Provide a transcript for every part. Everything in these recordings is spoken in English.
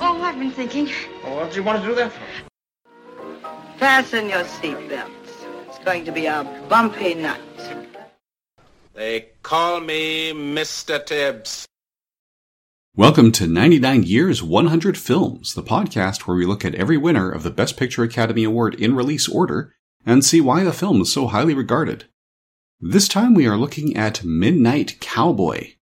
Oh, I've been thinking. Well, what do you want to do that for? Fasten your seatbelts. It's going to be a bumpy night. They call me Mr. Tibbs. Welcome to 99 Years 100 Films, the podcast where we look at every winner of the Best Picture Academy Award in release order and see why the film is so highly regarded. This time we are looking at Midnight Cowboy.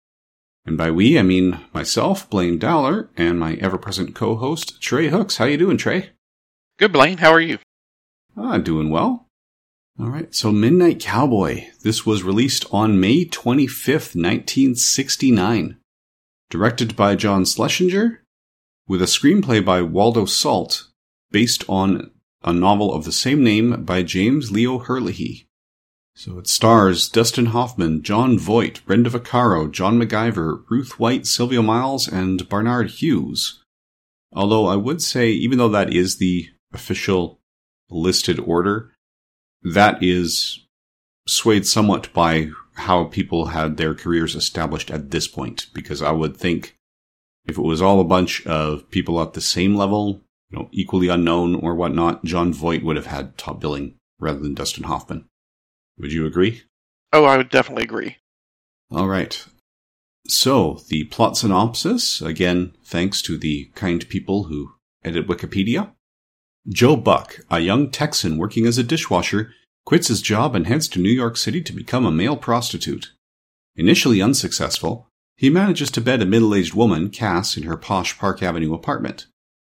And by we, I mean myself, Blaine Dowler, and my ever-present co-host, Trey Hooks. How you doing, Trey? Good, Blaine. How are you? Ah, doing well. All right, so Midnight Cowboy. This was released on May 25th, 1969. Directed by John Schlesinger, with a screenplay by Waldo Salt, based on a novel of the same name by James Leo Herlihy. So it stars Dustin Hoffman, Jon Voight, Brenda Vaccaro, John McGiver, Ruth White, Sylvia Miles, and Barnard Hughes. Although I would say, even though that is the official listed order, that is swayed somewhat by how people had their careers established at this point. Because I would think if it was all a bunch of people at the same level, you know, equally unknown or whatnot, Jon Voight would have had top billing rather than Dustin Hoffman. Would you agree? Oh, I would definitely agree. All right. So, the plot synopsis, again, thanks to the kind people who edit Wikipedia. Joe Buck, a young Texan working as a dishwasher, quits his job and heads to New York City to become a male prostitute. Initially unsuccessful, he manages to bed a middle aged woman, Cass, in her posh Park Avenue apartment.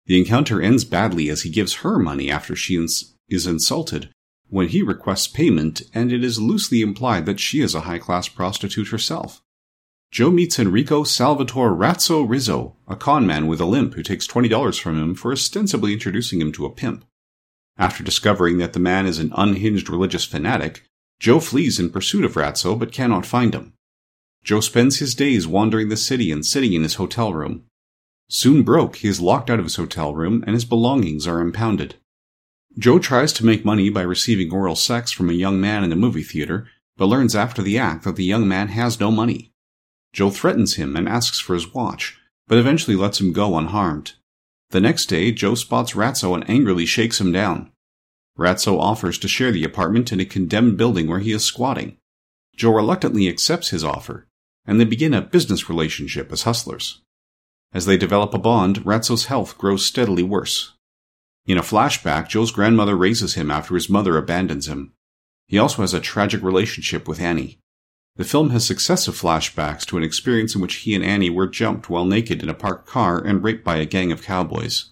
The encounter ends badly as he gives her money after she ins- is insulted when he requests payment, and it is loosely implied that she is a high class prostitute herself. Joe meets Enrico Salvatore Ratso Rizzo, a conman with a limp who takes $20 from him for ostensibly introducing him to a pimp. After discovering that the man is an unhinged religious fanatic, Joe flees in pursuit of Ratso but cannot find him. Joe spends his days wandering the city and sitting in his hotel room. Soon broke, he is locked out of his hotel room and his belongings are impounded. Joe tries to make money by receiving oral sex from a young man in a movie theater, but learns after the act that the young man has no money. Joe threatens him and asks for his watch, but eventually lets him go unharmed. The next day, Joe spots Ratso and angrily shakes him down. Ratso offers to share the apartment in a condemned building where he is squatting. Joe reluctantly accepts his offer, and they begin a business relationship as hustlers. As they develop a bond, Ratso's health grows steadily worse. In a flashback, Joe's grandmother raises him after his mother abandons him. He also has a tragic relationship with Annie. The film has successive flashbacks to an experience in which he and Annie were jumped while naked in a parked car and raped by a gang of cowboys.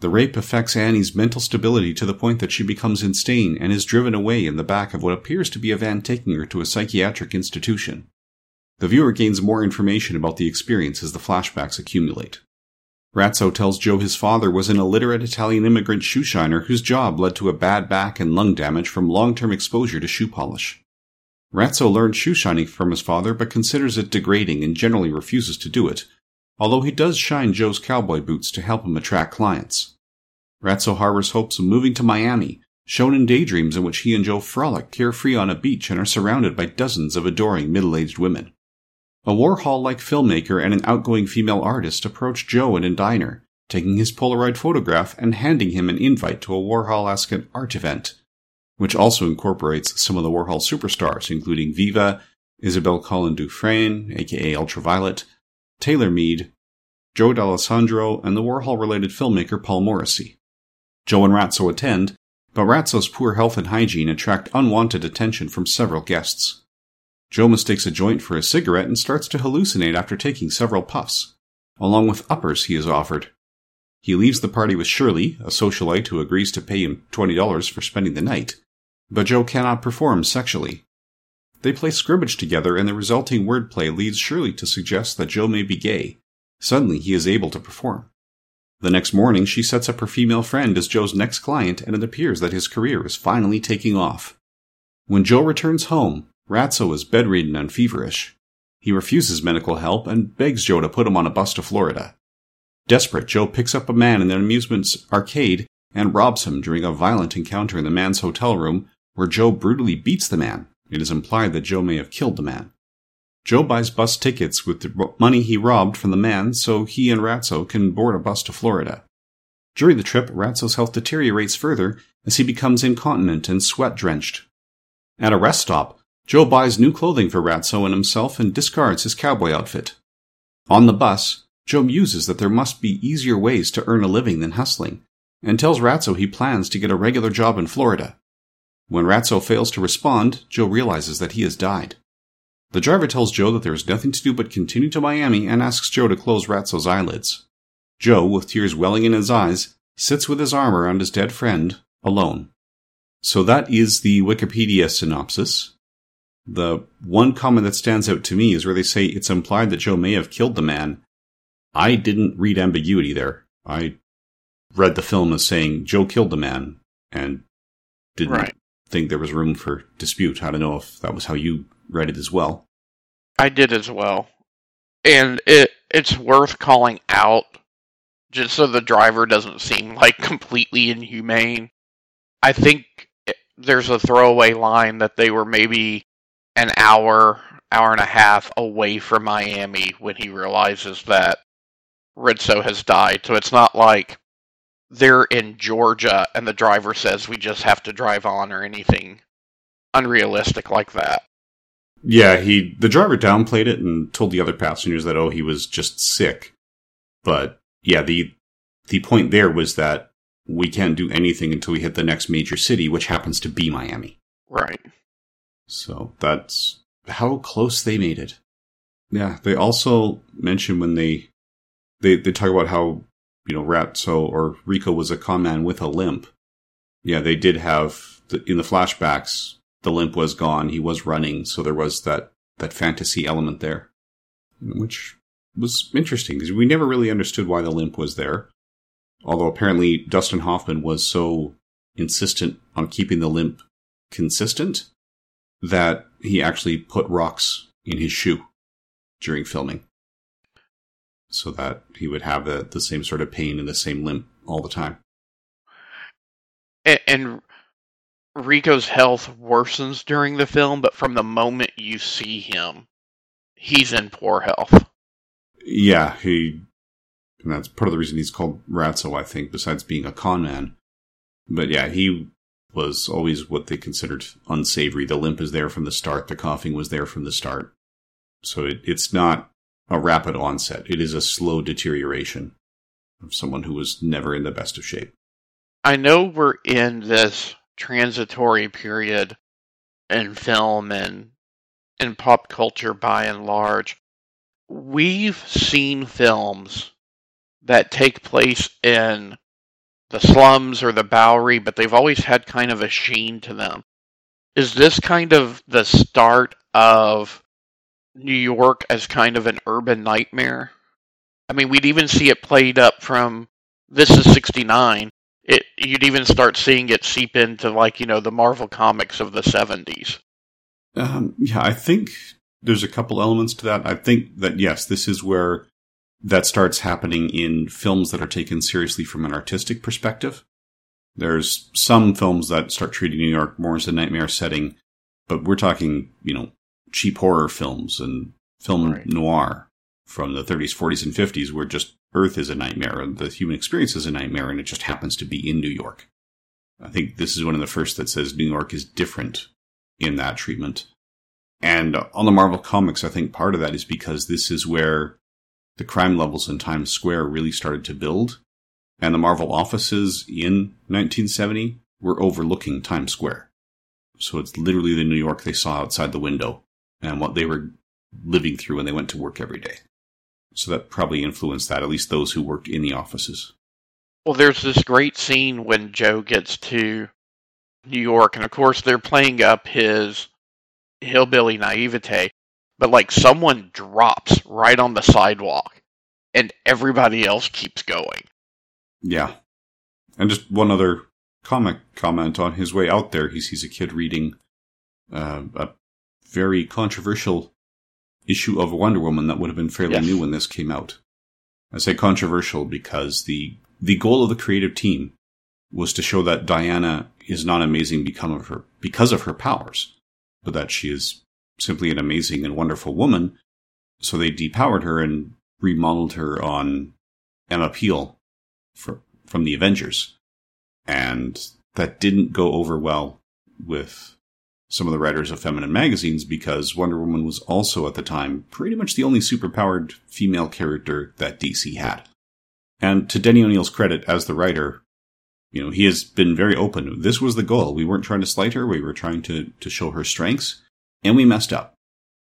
The rape affects Annie's mental stability to the point that she becomes insane and is driven away in the back of what appears to be a van taking her to a psychiatric institution. The viewer gains more information about the experience as the flashbacks accumulate. Ratso tells Joe his father was an illiterate Italian immigrant shoe shiner whose job led to a bad back and lung damage from long-term exposure to shoe polish. Ratso learned shoe shining from his father but considers it degrading and generally refuses to do it, although he does shine Joe's cowboy boots to help him attract clients. Ratso harbors hopes of moving to Miami, shown in daydreams in which he and Joe frolic carefree on a beach and are surrounded by dozens of adoring middle-aged women. A Warhol-like filmmaker and an outgoing female artist approach Joe in a diner, taking his Polaroid photograph and handing him an invite to a Warhol-esque art event, which also incorporates some of the Warhol superstars, including Viva, Isabelle Collin Dufresne, aka Ultraviolet, Taylor Mead, Joe Dallesandro, and the Warhol-related filmmaker Paul Morrissey. Joe and Ratso attend, but Ratso's poor health and hygiene attract unwanted attention from several guests. Joe mistakes a joint for a cigarette and starts to hallucinate after taking several puffs, along with uppers he is offered. He leaves the party with Shirley, a socialite who agrees to pay him $20 for spending the night, but Joe cannot perform sexually. They play scrimmage together, and the resulting wordplay leads Shirley to suggest that Joe may be gay. Suddenly, he is able to perform. The next morning, she sets up her female friend as Joe's next client, and it appears that his career is finally taking off. When Joe returns home, Ratso is bedridden and feverish. He refuses medical help and begs Joe to put him on a bus to Florida. Desperate, Joe picks up a man in an amusement arcade and robs him during a violent encounter in the man's hotel room where Joe brutally beats the man. It is implied that Joe may have killed the man. Joe buys bus tickets with the money he robbed from the man so he and Ratso can board a bus to Florida. During the trip, Ratso's health deteriorates further as he becomes incontinent and sweat drenched. At a rest stop, Joe buys new clothing for Ratso and himself and discards his cowboy outfit. On the bus, Joe muses that there must be easier ways to earn a living than hustling, and tells Ratso he plans to get a regular job in Florida. When Ratso fails to respond, Joe realizes that he has died. The driver tells Joe that there is nothing to do but continue to Miami and asks Joe to close Ratso's eyelids. Joe, with tears welling in his eyes, sits with his arm around his dead friend, alone. So that is the Wikipedia synopsis. The one comment that stands out to me is where they say it's implied that Joe may have killed the man, I didn't read ambiguity there. I read the film as saying Joe killed the man and didn't right. think there was room for dispute. I don't know if that was how you read it as well. I did as well. And it it's worth calling out just so the driver doesn't seem like completely inhumane. I think there's a throwaway line that they were maybe an hour, hour and a half away from Miami when he realizes that Rizzo has died, so it's not like they're in Georgia and the driver says we just have to drive on or anything unrealistic like that. Yeah, he the driver downplayed it and told the other passengers that oh he was just sick. But yeah, the the point there was that we can't do anything until we hit the next major city, which happens to be Miami. Right. So that's how close they made it. Yeah, they also mention when they they they talk about how you know Ratso or Rico was a con man with a limp. Yeah, they did have the, in the flashbacks. The limp was gone. He was running, so there was that that fantasy element there, which was interesting because we never really understood why the limp was there. Although apparently Dustin Hoffman was so insistent on keeping the limp consistent that he actually put rocks in his shoe during filming so that he would have the, the same sort of pain and the same limp all the time. And, and Rico's health worsens during the film, but from the moment you see him, he's in poor health. Yeah, he. And that's part of the reason he's called Ratso, I think, besides being a con man. But yeah, he was always what they considered unsavory. The limp is there from the start. The coughing was there from the start. So it, it's not a rapid onset. It is a slow deterioration of someone who was never in the best of shape. I know we're in this transitory period in film and in pop culture by and large. We've seen films that take place in the slums or the Bowery, but they've always had kind of a sheen to them. Is this kind of the start of New York as kind of an urban nightmare. I mean, we'd even see it played up from this is 69. It you'd even start seeing it seep into like, you know, the Marvel comics of the 70s. Um, yeah, I think there's a couple elements to that. I think that yes, this is where that starts happening in films that are taken seriously from an artistic perspective. There's some films that start treating New York more as a nightmare setting, but we're talking, you know, cheap horror films and film right. noir from the 30s, 40s, and 50s, where just Earth is a nightmare and the human experience is a nightmare, and it just happens to be in New York. I think this is one of the first that says New York is different in that treatment. And on the Marvel comics, I think part of that is because this is where the crime levels in Times Square really started to build. And the Marvel offices in 1970 were overlooking Times Square. So it's literally the New York they saw outside the window and what they were living through when they went to work every day. So that probably influenced that, at least those who worked in the offices. Well, there's this great scene when Joe gets to New York, and of course they're playing up his hillbilly naivete, but like someone drops right on the sidewalk, and everybody else keeps going. Yeah. And just one other comic comment on his way out there. He sees a kid reading uh, a very controversial issue of Wonder Woman that would have been fairly Yes. new when this came out. I say controversial because the the goal of the creative team was to show that Diana is not amazing because of her because of her powers, but that she is simply an amazing and wonderful woman. So they depowered her and remodeled her on Emma Peel for, from the Avengers. And that didn't go over well with some of the writers of feminine magazines because Wonder Woman was also at the time pretty much the only superpowered female character that DC had. And to Denny O'Neil's credit as the writer, you know, he has been very open. This was the goal. We weren't trying to slight her. We were trying to, to show her strengths and we messed up.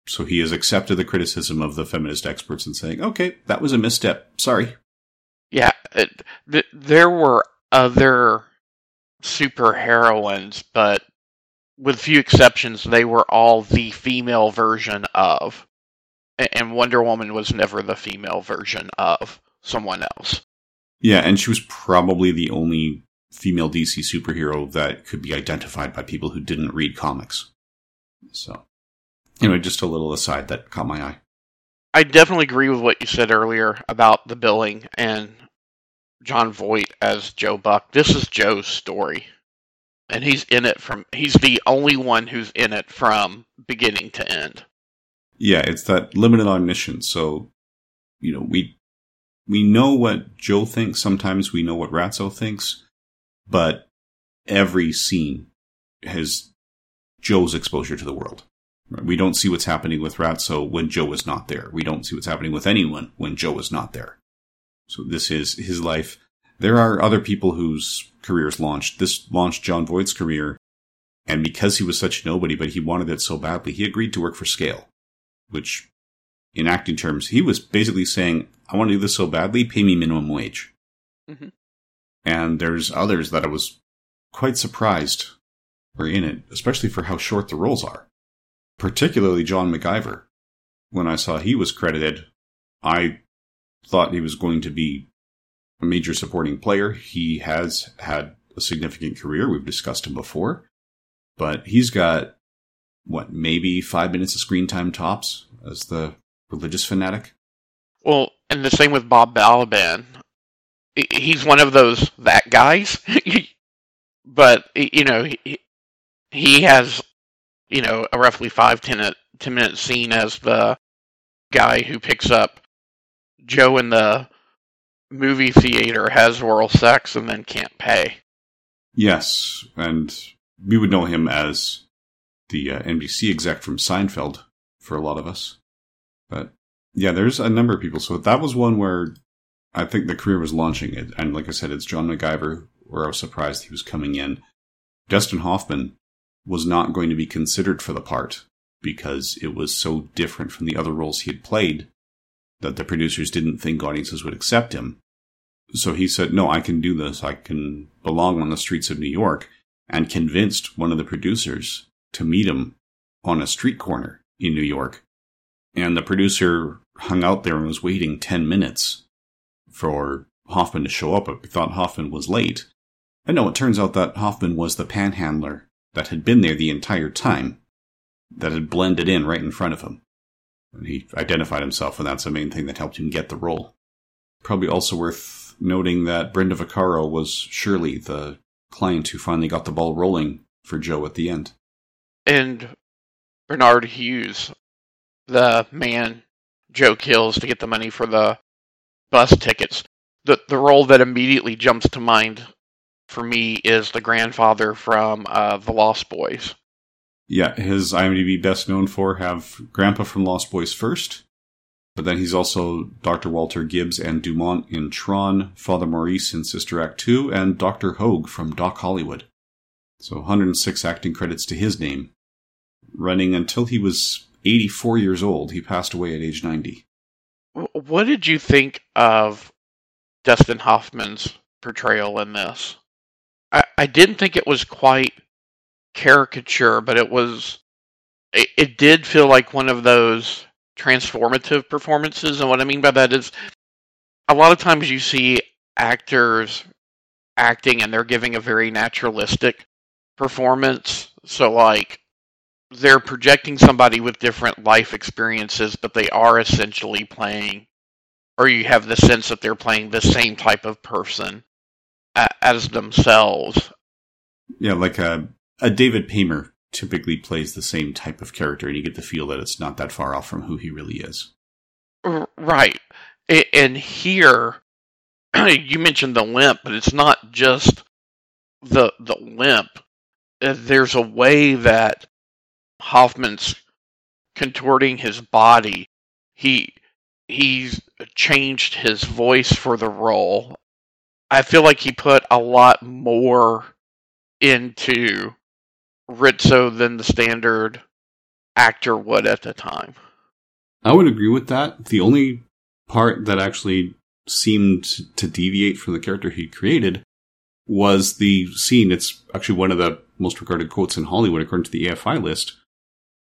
So he has accepted the criticism of the feminist experts and saying, okay, that was a misstep. Sorry. Yeah, it, th- there were other superheroines, but with few exceptions, they were all the female version of. And Wonder Woman was never the female version of someone else. Yeah, and she was probably the only female DC superhero that could be identified by people who didn't read comics. So, anyway, just a little aside that caught my eye. I definitely agree with what you said earlier about the billing and Jon Voight as Joe Buck. This is Joe's story. And he's in it from he's the only one who's in it from beginning to end. Yeah, it's that limited omniscience. So, you know, we we know what Joe thinks. Sometimes we know what Ratso thinks, but every scene has Joe's exposure to the world. Right? We don't see what's happening with Ratso when Joe is not there. We don't see what's happening with anyone when Joe is not there. So this is his life. There are other people whose careers launched. This launched Jon Voight's career, and because he was such a nobody, but he wanted it so badly, he agreed to work for Scale, which, in acting terms, he was basically saying, "I want to do this so badly, pay me minimum wage." Mm-hmm. And there's others that I was quite surprised were in it, especially for how short the roles are. Particularly John McGiver. When I saw he was credited, I thought he was going to be a major supporting player. He has had a significant career. We've discussed him before. But he's got, what, maybe five minutes of screen time tops as the religious fanatic? Well, and the same with Bob Balaban. He's one of those that guys, but you know he he has you know a roughly five ten minute scene as the guy who picks up Joe in the movie theater, has oral sex, and then can't pay. Yes, and we would know him as the uh, NBC exec from Seinfeld for a lot of us. But yeah, there's a number of people. So that was one where I think the career was launching it. And like I said, it's John McGiver, where I was surprised he was coming in. Dustin Hoffman was not going to be considered for the part because it was so different from the other roles he had played that the producers didn't think audiences would accept him. So he said, No, I can do this. I can belong on the streets of New York, and convinced one of the producers to meet him on a street corner in New York. And the producer hung out there and was waiting 10 minutes for Hoffman to show up. But thought Hoffman was late. And no, it turns out that Hoffman was the panhandler that had been there the entire time, that had blended in right in front of him. And he identified himself, and that's the main thing that helped him get the role. Probably also worth noting that Brenda Vaccaro was surely the client who finally got the ball rolling for Joe at the end. And Bernard Hughes, the man Joe kills to get the money for the bus tickets. The the role that immediately jumps to mind for me is the grandfather from uh, The Lost Boys. Yeah, his IMDb best known for have Grandpa from Lost Boys first, but then he's also Dr. Walter Gibbs and Dumont in Tron, Father Maurice in Sister Act 2, and Dr. Hogue from Doc Hollywood. So 106 acting credits to his name. Running until he was 84 years old, he passed away at age 90. What did you think of Dustin Hoffman's portrayal in this? I, didn't think it was quite caricature, but it was. It, it did feel like one of those transformative performances, and what I mean by that is, a lot of times you see actors acting and they're giving a very naturalistic performance. So, like, they're projecting somebody with different life experiences, but they are essentially playing, or you have the sense that they're playing the same type of person as themselves. Yeah, like a, a David Paymer typically plays the same type of character, and you get the feel that it's not that far off from who he really is. Right. And here, you mentioned the limp, but it's not just the the limp. Uh, there's a way that Hoffman's contorting his body. He he's changed his voice for the role. I feel like he put a lot more into Rizzo than the standard actor would at the time. I would agree with that. The only part that actually seemed to deviate from the character he created was the scene. It's actually one of the most regarded quotes in Hollywood, according to the AFI list,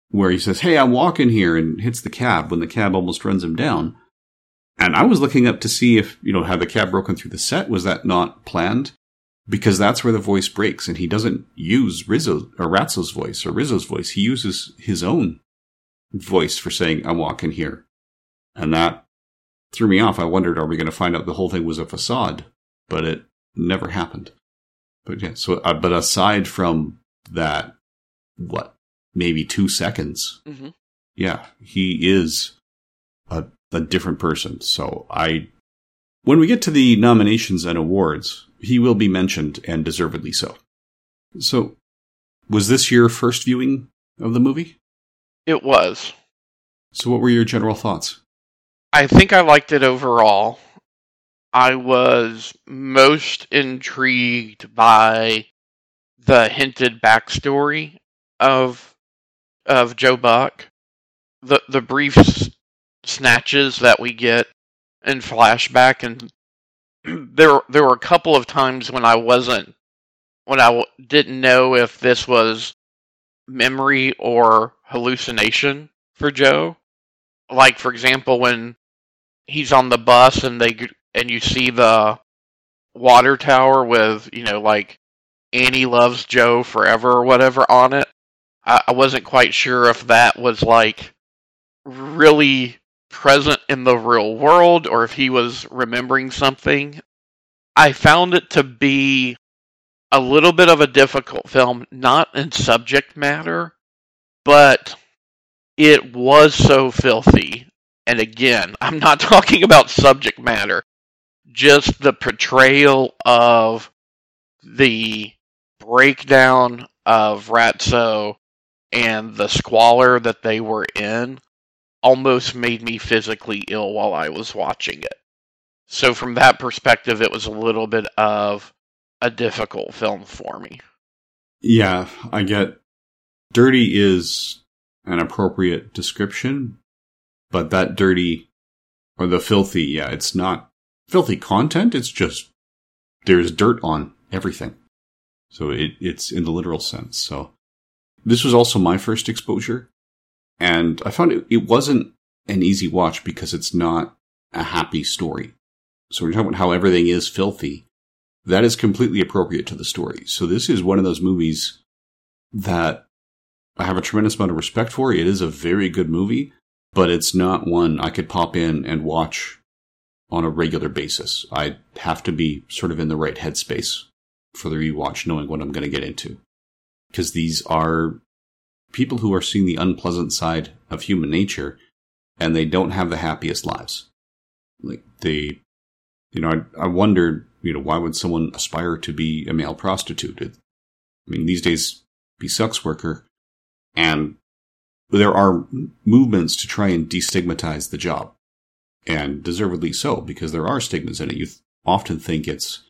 where he says, Hey, I'm walking here and hits the cab when the cab almost runs him down. And I was looking up to see if, you know, had the cab broken through the set? Was that not planned? Because that's where the voice breaks and he doesn't use Rizzo or Ratso's voice or Rizzo's voice. He uses his own voice for saying, I'm walking here. And that threw me off. I wondered, are we going to find out the whole thing was a facade? But it never happened. But yeah, so, uh, but aside from that, what, maybe two seconds, mm-hmm. yeah, he is a, different person. So I, when we get to the nominations and awards, he will be mentioned and deservedly so. So, was this your first viewing of the movie? It was. So, what were your general thoughts? I think I liked it overall. I was most intrigued by the hinted backstory of of Joe Buck, the the brief s- snatches that we get in flashback, and there there were a couple of times when I wasn't when I w- didn't know if this was memory or hallucination for Joe. Like for example, when he's on the bus and they and you see the water tower with you know like Annie loves Joe forever or whatever on it. I, I wasn't quite sure if that was like really present in the real world or if he was remembering something. I found it to be a little bit of a difficult film, not in subject matter, but it was so filthy. And again, I'm not talking about subject matter, just the portrayal of the breakdown of Ratso and the squalor that they were in almost made me physically ill while I was watching it. So, from that perspective, it was a little bit of a difficult film for me. Yeah, I get dirty is an appropriate description, but that dirty or the filthy, yeah, it's not filthy content. It's just there's dirt on everything. So it, it's in the literal sense. So this was also my first exposure and I found it, it wasn't an easy watch because it's not a happy story. So we're talking about how everything is filthy. That is completely appropriate to the story. So this is one of those movies that I have a tremendous amount of respect for. It is a very good movie, but it's not one I could pop in and watch on a regular basis. I have to be sort of in the right headspace for the rewatch, knowing what I'm going to get into. Because these are people who are seeing the unpleasant side of human nature and they don't have the happiest lives. Like they, you know, I, I wondered, you know, why would someone aspire to be a male prostitute? It, I mean, these days, be sex worker, and there are movements to try and destigmatize the job, and deservedly so because there are stigmas in it. You th- often think it's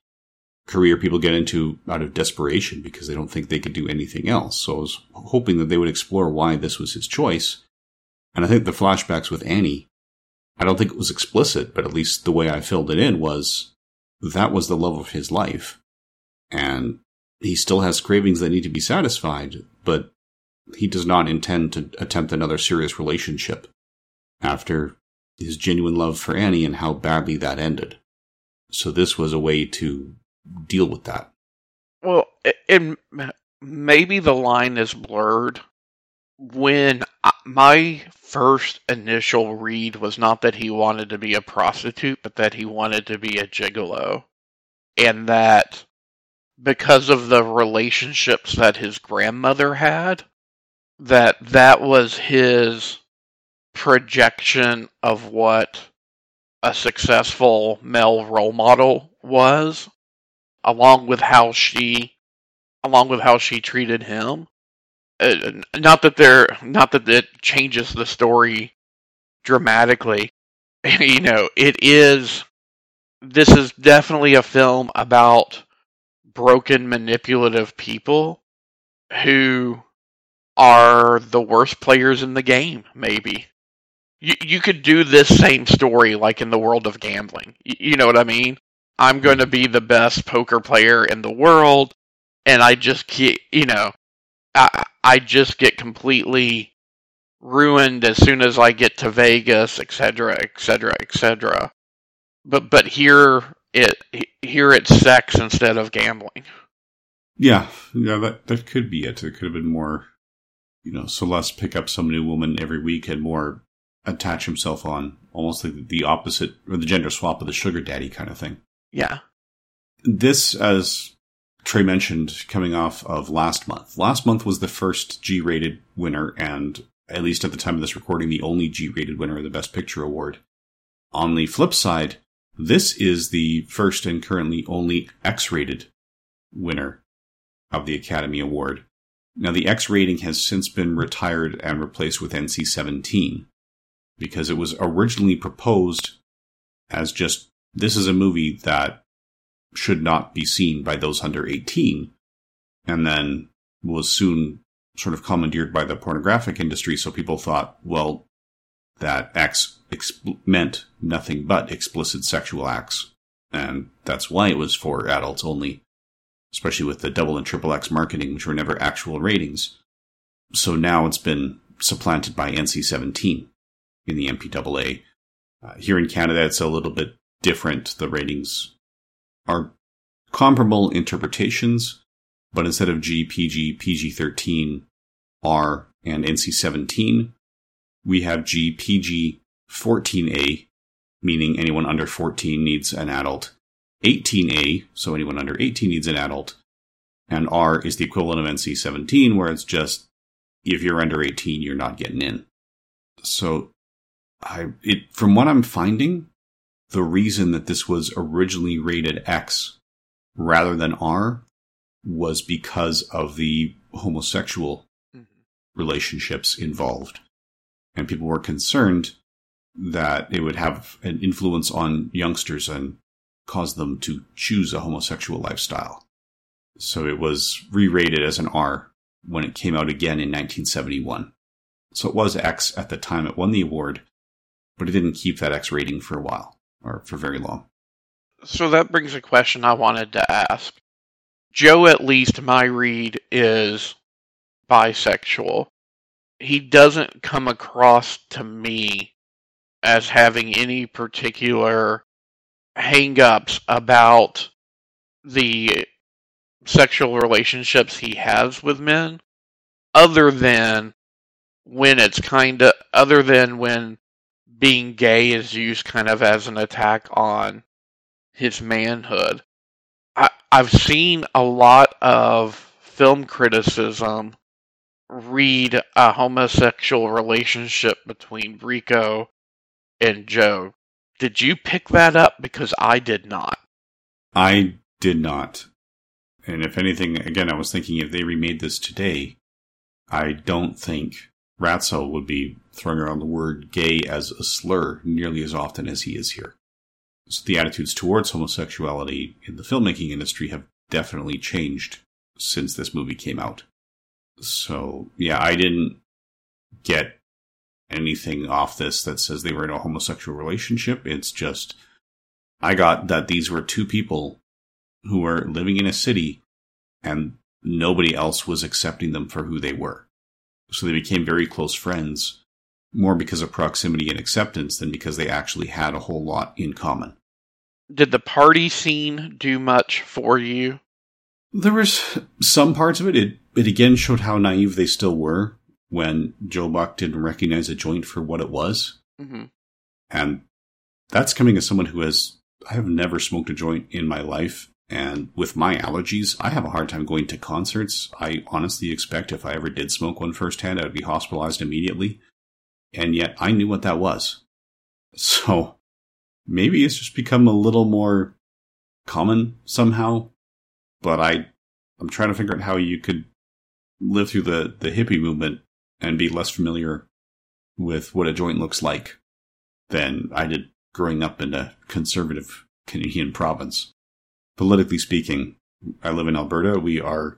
career people get into out of desperation because they don't think they could do anything else. So I was hoping that they would explore why this was his choice. And I think the flashbacks with Annie, I don't think it was explicit, but at least the way I filled it in was that was the love of his life. And he still has cravings that need to be satisfied, but he does not intend to attempt another serious relationship after his genuine love for Annie and how badly that ended. So this was a way to deal with that. Well, and maybe the line is blurred. When my first initial read was not that he wanted to be a prostitute, but that he wanted to be a gigolo. And that because of the relationships that his grandmother had, that that was his projection of what a successful male role model was along with how she along with how she treated him. Uh, not that there not that it changes the story dramatically. You know it is this is definitely a film about broken manipulative people who are the worst players in the game maybe. You, you could do this same story like in the world of gambling. You, you know what i mean I'm going to be the best poker player in the world, and I just keep, you know, I I just get completely ruined as soon as I get to Vegas, etc., etc., etc. But but here it here it's sex instead of gambling. Yeah, yeah, that that could be it. It could have been more, you know, Celeste pick up some new woman every week and more attach himself on, almost like the opposite or the gender swap of the sugar daddy kind of thing. Yeah. This, as Trey mentioned, coming off of last month. Last month was the first G rated winner, and at least at the time of this recording, the only G rated winner of the Best Picture Award. On the flip side, this is the first and currently only X rated winner of the Academy Award. Now, the X rating has since been retired and replaced with NC 17 because it was originally proposed as just this is a movie that should not be seen by those under 18 and then was soon sort of commandeered by the pornographic industry. So people thought, well, that X exp- meant nothing but explicit sexual acts. And that's why it was for adults only, especially with the double and triple X marketing, which were never actual ratings. So now it's been supplanted by NC 17 in the MPAA. Uh, here in Canada, it's a little bit different. The ratings are comparable interpretations, but instead of G, PG, PG 13, R, and NC 17, we have G, PG 14A, meaning anyone under 14 needs an adult, 18A, so anyone under 18 needs an adult, and R is the equivalent of NC 17, where it's just if you're under 18, you're not getting in. So, I it from what I'm finding, the reason that this was originally rated X rather than R was because of the homosexual mm-hmm. relationships involved. And people were concerned that it would have an influence on youngsters and cause them to choose a homosexual lifestyle. So it was re rated as an R when it came out again in 1971. So it was X at the time it won the award, but it didn't keep that X rating for a while or for very long. So that brings a question I wanted to ask. Joe, at least my read, is bisexual. He doesn't come across to me as having any particular hangups about the sexual relationships he has with men, other than when it's kind of, other than when being gay is used kind of as an attack on his manhood. I, I've seen a lot of film criticism read a homosexual relationship between Rico and Joe. Did you pick that up? Because I did not. I did not. And if anything, again, I was thinking if they remade this today, I don't think Ratso would be throwing around the word gay as a slur nearly as often as he is here. So the attitudes towards homosexuality in the filmmaking industry have definitely changed since this movie came out. So, yeah, I didn't get anything off this that says they were in a homosexual relationship. It's just, I got that these were two people who were living in a city and nobody else was accepting them for who they were. So they became very close friends, more because of proximity and acceptance than because they actually had a whole lot in common. did the party scene do much for you? There was some parts of it. It it again showed how naive they still were when Joe Buck didn't recognize a joint for what it was. Mm-hmm. And that's coming as someone who has I have never smoked a joint in my life. And with my allergies, I have a hard time going to concerts. I honestly expect if I ever did smoke one firsthand, I would be hospitalized immediately. And yet I knew what that was. So maybe it's just become a little more common somehow. But I, I'm trying to figure out how you could live through the, the hippie movement and be less familiar with what a joint looks like than I did growing up in a conservative Canadian province. Politically speaking, I live in Alberta. We are,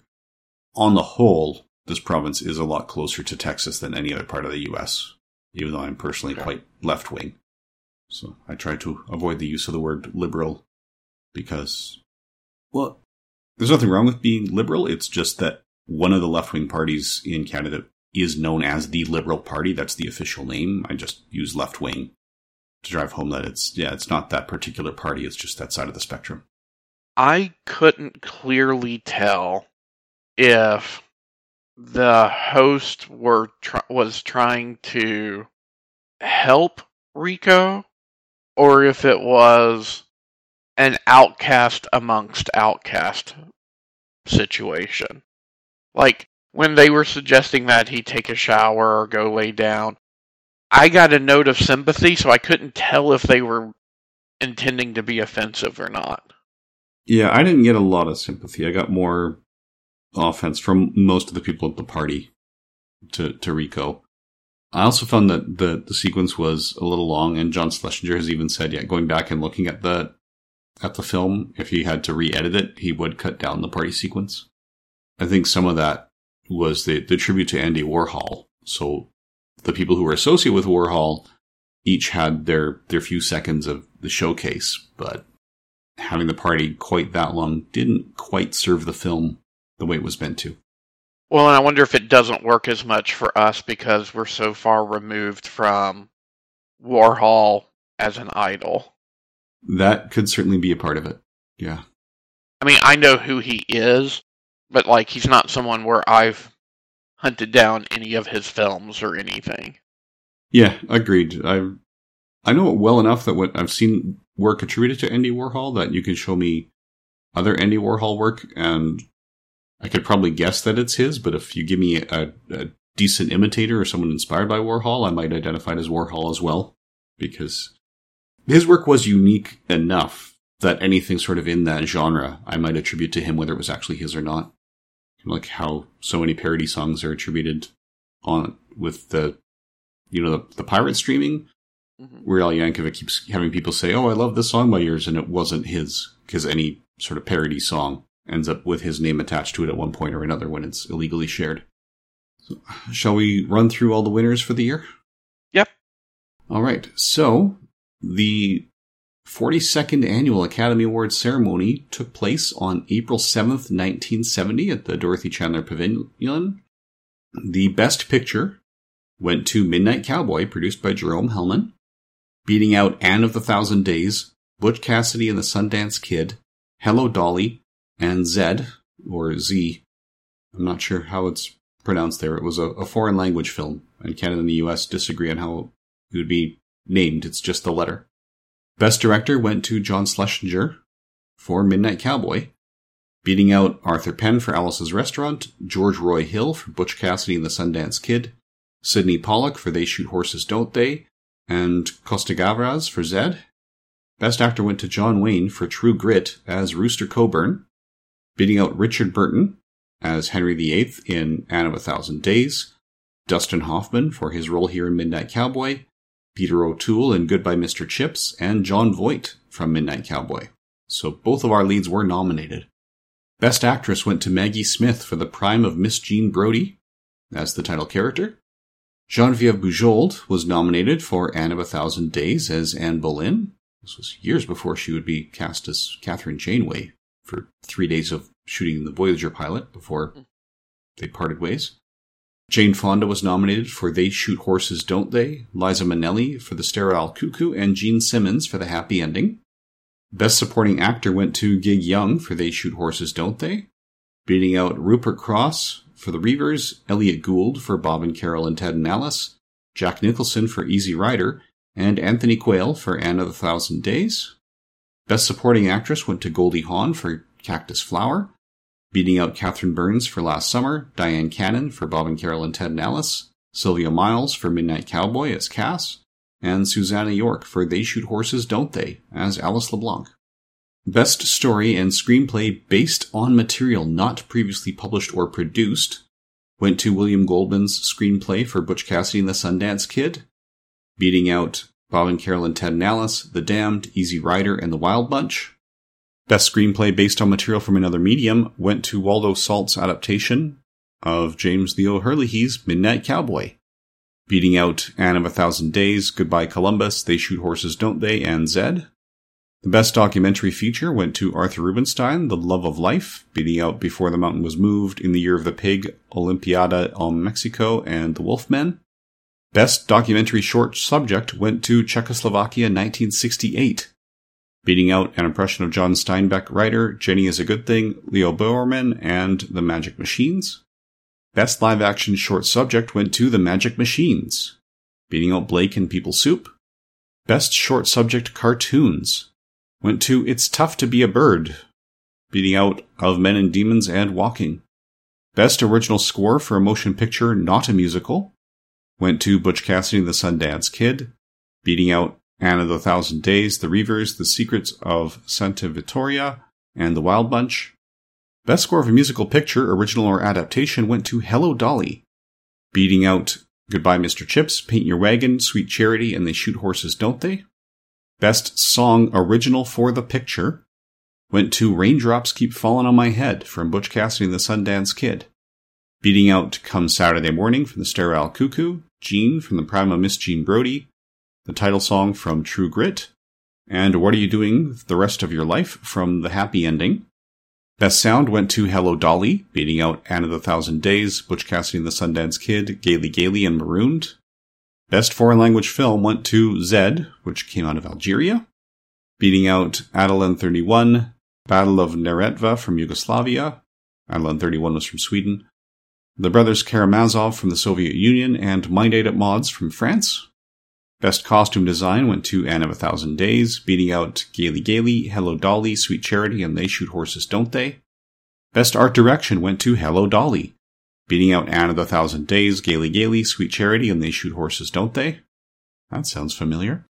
on the whole, this province is a lot closer to Texas than any other part of the U.S., even though I'm personally Okay. quite left wing. So I try to avoid the use of the word liberal because, well, there's nothing wrong with being liberal. It's just that one of the left wing parties in Canada is known as the Liberal Party. That's the official name. I just use left wing to drive home that it's, yeah, it's not that particular party. It's just that side of the spectrum. I couldn't clearly tell if the host were was trying to help Rico or if it was an outcast amongst outcast situation. Like when they were suggesting that he take a shower or go lay down, I got a note of sympathy, so I couldn't tell if they were intending to be offensive or not. Yeah, I didn't get a lot of sympathy. I got more offense from most of the people at the party to, to Rico. I also found that the, the sequence was a little long, and John Schlesinger has even said, yeah, going back and looking at the at the film, if he had to re-edit it, he would cut down the party sequence. I think some of that was the, the tribute to Andy Warhol. So the people who were associated with Warhol each had their, their few seconds of the showcase, but having the party quite that long didn't quite serve the film the way it was meant to. Well, and I wonder if it doesn't work as much for us because we're so far removed from Warhol as an idol. That could certainly be a part of it. Yeah. I mean, I know who he is, but like he's not someone where I've hunted down any of his films or anything. Yeah, agreed. I I know it well enough that what I've seen work attributed to Andy Warhol that you can show me other Andy Warhol work and I could probably guess that it's his, but if you give me a, a decent imitator or someone inspired by Warhol, I might identify it as Warhol as well because his work was unique enough that anything sort of in that genre I might attribute to him, whether it was actually his or not. Like how so many parody songs are attributed on with the, you know, the, the pirate streaming. Mhm. Weird Al Yankovic keeps having people say, "Oh, I love this song by yours," and it wasn't his because any sort of parody song ends up with his name attached to it at one point or another when it's illegally shared. So, shall we run through all the winners for the year? Yep. All right. So the 42nd annual Academy Awards ceremony took place on April 7th, 1970 at the Dorothy Chandler Pavilion. The best picture went to Midnight Cowboy, produced by Jerome Hellman, beating out Anne of the Thousand Days, Butch Cassidy and the Sundance Kid, Hello Dolly, and Zed, or Z. I'm not sure how it's pronounced there. It was a, a foreign language film, and Canada and the US disagree on how it would be named. It's just the letter. Best director went to John Schlesinger for Midnight Cowboy, beating out Arthur Penn for Alice's Restaurant, George Roy Hill for Butch Cassidy and the Sundance Kid, Sydney Pollack for They Shoot Horses, Don't They, and Costa Gavras for Zed. Best actor went to John Wayne for True Grit as Rooster Cogburn, beating out Richard Burton as Henry VIII in Anne of a Thousand Days, Dustin Hoffman for his role here in Midnight Cowboy, Peter O'Toole in Goodbye Mr. Chips, and Jon Voight from Midnight Cowboy. So both of our leads were nominated. Best Actress went to Maggie Smith for the prime of Miss Jean Brodie as the title character. Genevieve Bujold was nominated for Anne of a Thousand Days as Anne Boleyn. This was years before she would be cast as Kathryn Janeway for three days of shooting the Voyager pilot before they parted ways. Jane Fonda was nominated for They Shoot Horses, Don't They? Liza Minnelli for The Sterile Cuckoo, and Jean Simmons for The Happy Ending. Best Supporting Actor went to Gig Young for They Shoot Horses, Don't They? Beating out Rupert Cross for The Reivers, Elliot Gould for Bob and Carol and Ted and Alice, Jack Nicholson for Easy Rider, and Anthony Quayle for Anne of the Thousand Days. Best Supporting Actress went to Goldie Hawn for Cactus Flower, beating out Catherine Burns for Last Summer, Dyan Cannon for Bob and Carol and Ted and Alice, Sylvia Miles for Midnight Cowboy as Cass, and Susannah York for They Shoot Horses, Don't They as Alice LeBlanc. Best Story and Screenplay based on material not previously published or produced went to William Goldman's screenplay for Butch Cassidy and the Sundance Kid, beating out Bob and Carol and Ted and Alice, The Damned, Easy Rider, and The Wild Bunch. Best screenplay based on material from another medium went to Waldo Salt's adaptation of James Leo Herlihy's Midnight Cowboy, beating out Anne of a Thousand Days, Goodbye Columbus, They Shoot Horses, Don't They, and Zed. The best documentary feature went to Arthur Rubinstein, The Love of Life, beating out Before the Mountain Was Moved, In the Year of the Pig, Olimpiada on Mexico, and The Wolfmen. Best documentary short subject went to Czechoslovakia 1968, beating out An Impression of John Steinbeck writer Jenny is a Good Thing, Leo Beuerman, and The Magic Machines. Best live action short subject went to The Magic Machines, beating out Blake and People Soup. Best short subject cartoons went to It's Tough to Be a Bird, beating out Of Men and Demons and Walking. Best original score for a motion picture not a musical went to Butch Cassidy and the Sundance Kid, beating out Anna the Thousand Days, The Reivers, The Secrets of Santa Vittoria, and The Wild Bunch. Best score of a musical picture, original or adaptation, went to Hello Dolly, beating out Goodbye Mr. Chips, Paint Your Wagon, Sweet Charity, and They Shoot Horses, Don't They? Best Song Original for the Picture went to Raindrops Keep Falling on My Head from Butch Cassidy and the Sundance Kid. Beating out Come Saturday Morning from the Sterile Cuckoo, Jean from the Prime of Miss Jean Brodie, the title song from True Grit, and What Are You Doing the Rest of Your Life from The Happy Ending. Best Sound went to Hello Dolly, beating out Anne of the Thousand Days, Butch Cassidy and the Sundance Kid, Gaily Gaily, and Marooned. Best Foreign Language Film went to Zed, which came out of Algeria, beating out Ådalen 31, Battle of Neretva from Yugoslavia. Ådalen 31 was from Sweden. The Brothers Karamazov from the Soviet Union, and My Night at Maud's from France. Best Costume Design went to Anne of a Thousand Days, beating out Gaily Gaily, Hello Dolly, Sweet Charity, and They Shoot Horses, Don't They? Best Art Direction went to Hello Dolly, beating out Anne of the Thousand Days, Gaily Gaily, Sweet Charity, and They Shoot Horses, Don't They? That sounds familiar.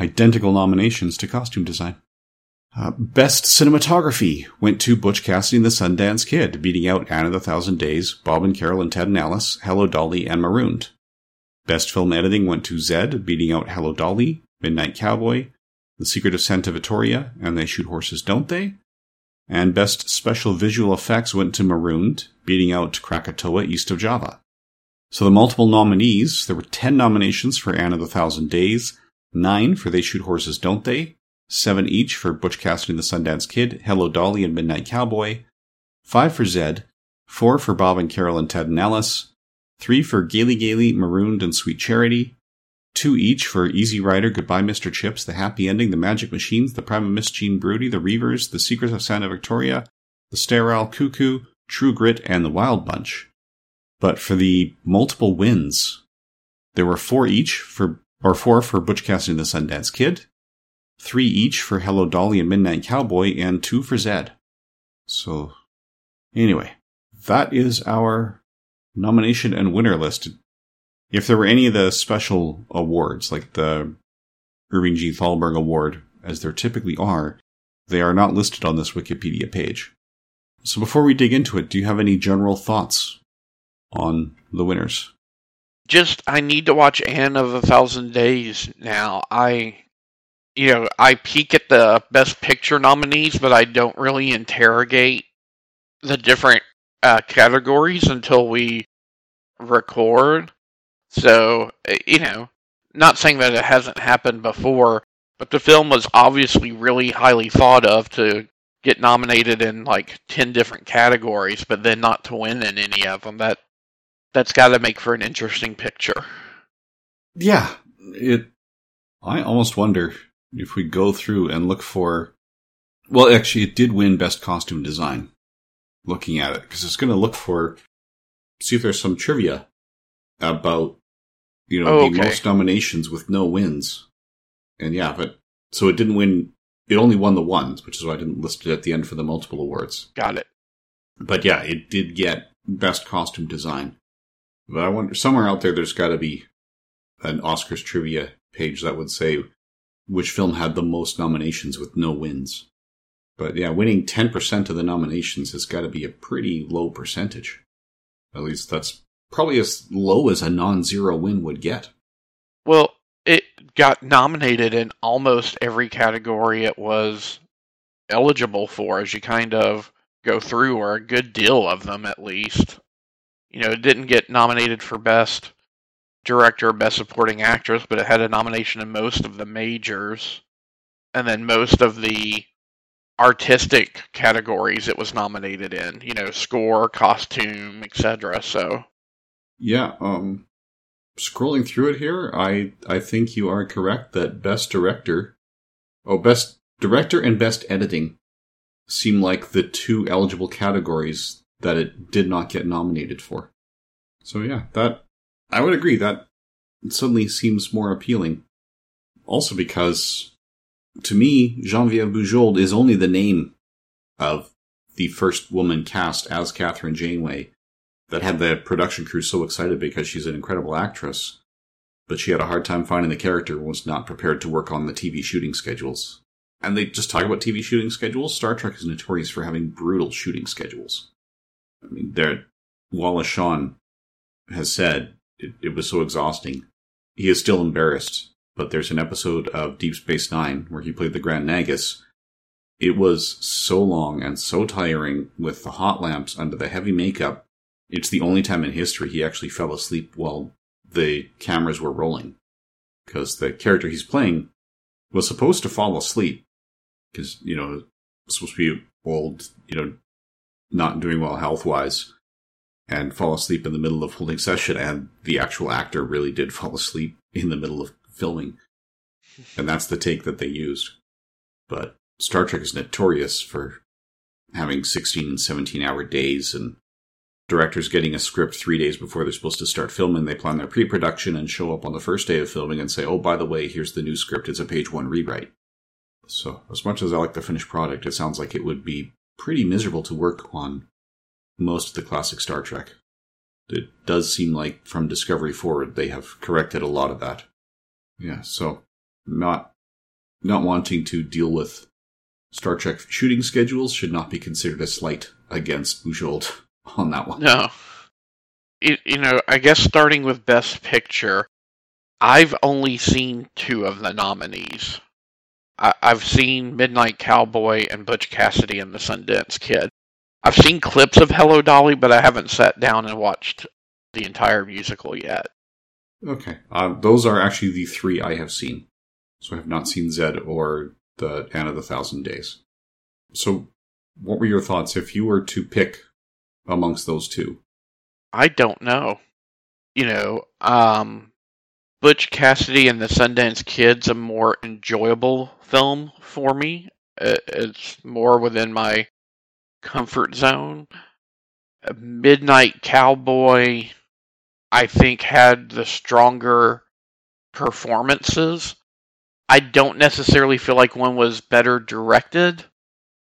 Identical nominations to Costume Design. Uh, Best Cinematography went to Butch Cassidy and the Sundance Kid, beating out Anne of the Thousand Days, Bob and Carol and Ted and Alice, Hello Dolly, and Marooned. Best Film Editing went to Zed, beating out Hello Dolly, Midnight Cowboy, The Secret of Santa Vittoria, and They Shoot Horses, Don't They? And Best Special Visual Effects went to Marooned, beating out Krakatoa, East of Java. So the multiple nominees, there were 10 nominations for Anne of the Thousand Days, 9 for They Shoot Horses, Don't They? 7 each for Butch Cassidy and the Sundance Kid, Hello Dolly, and Midnight Cowboy, 5 for Zed, 4 for Bob and Carol and Ted and Alice, three for Gaily Gaily, Marooned, and Sweet Charity, two each for Easy Rider, Goodbye Mr. Chips, The Happy Ending, The Magic Machines, The Prime of Miss Jean Brodie, The Reivers, The Secrets of Santa Victoria, The Sterile Cuckoo, True Grit, and The Wild Bunch. But for the multiple wins, there were four each for, or four for Butch Cassidy and the Sundance Kid, three each for Hello Dolly and Midnight Cowboy, and two for Zed. So, anyway, that is our nomination and winner list. If there were any of the special awards, like the Irving G. Thalberg Award, as there typically are, they are not listed on this Wikipedia page. So before we dig into it, do you have any general thoughts on the winners? Just, I need to watch Anne of a Thousand Days now. I, you know, I peek at the Best Picture nominees, but I don't really interrogate the different uh, categories until we record. So, uh, you know, not saying that it hasn't happened before, but the film was obviously really highly thought of to get nominated in like 10 different categories, but then not to win in any of them. That that's got to make for an interesting picture. Yeah, it I almost wonder if we go through and look for, well, actually, it did win Best Costume Design. Looking at it, because it's going to look for, see if there's some trivia about, you know, Oh, the most nominations with no wins. And yeah, but so it didn't win. It only won the ones, which is why I didn't list it at the end for the multiple awards. Got it. But yeah, it did get best costume design. But I wonder somewhere out there, there's got to be an Oscars trivia page that would say which film had the most nominations with no wins. But yeah, winning 10% of the nominations has got to be a pretty low percentage. At least that's probably as low as a non-zero win would get. Well, it got nominated in almost every category it was eligible for as you kind of go through, or a good deal of them at least. You know, it didn't get nominated for Best Director Best Supporting Actress, but it had a nomination in most of the majors. And then most of the artistic categories it was nominated in, you know, score, costume, etc. So, Yeah, um, scrolling through it here, I I think you are correct that best director, oh, best director and best editing seem like the two eligible categories that it did not get nominated for. So yeah, that I would agree that suddenly seems more appealing. Also because to me, Genevieve Bujold is only the name of the first woman cast as Kathryn Janeway that had the production crew so excited because she's an incredible actress, but she had a hard time finding the character and was not prepared to work on the TV shooting schedules. And they just talk about TV shooting schedules. Star Trek is notorious for having brutal shooting schedules. I mean, there, Wallace Shawn has said it, it was so exhausting. He is still embarrassed, but there's an episode of Deep Space Nine where he played the Grand Nagus. It was so long and so tiring with the hot lamps under the heavy makeup it's the only time in history he actually fell asleep while the cameras were rolling. Because the character he's playing was supposed to fall asleep. Because, you know, supposed to be old, you know, not doing well health wise, and fall asleep in the middle of holding session. And the actual actor really did fall asleep in the middle of filming. And that's the take that they used. But Star Trek is notorious for having 16 and 17 hour days and directors getting a script three days before they're supposed to start filming. They plan their pre production and show up on the first day of filming and say, oh, by the way, here's the new script. It's a page one rewrite. So, as much as I like the finished product, it sounds like it would be pretty miserable to work on most of the classic Star Trek. It does seem like from Discovery forward, they have corrected a lot of that. Yeah, so not not wanting to deal with Star Trek shooting schedules should not be considered a slight against Bujold on that one. No. It, you know, I guess starting with Best Picture, I've only seen two of the nominees. I, I've seen Midnight Cowboy and Butch Cassidy and the Sundance Kid. I've seen clips of Hello Dolly, but I haven't sat down and watched the entire musical yet. Okay, uh, those are actually the three I have seen. So I have not seen Zed or the Anne of the Thousand Days. So, what were your thoughts if you were to pick amongst those two? I don't know. You know, um, Butch Cassidy and the Sundance Kid's a more enjoyable film for me. Uh, It's more within my comfort zone. Uh, Midnight Cowboy, I think, had the stronger performances. I don't necessarily feel like one was better directed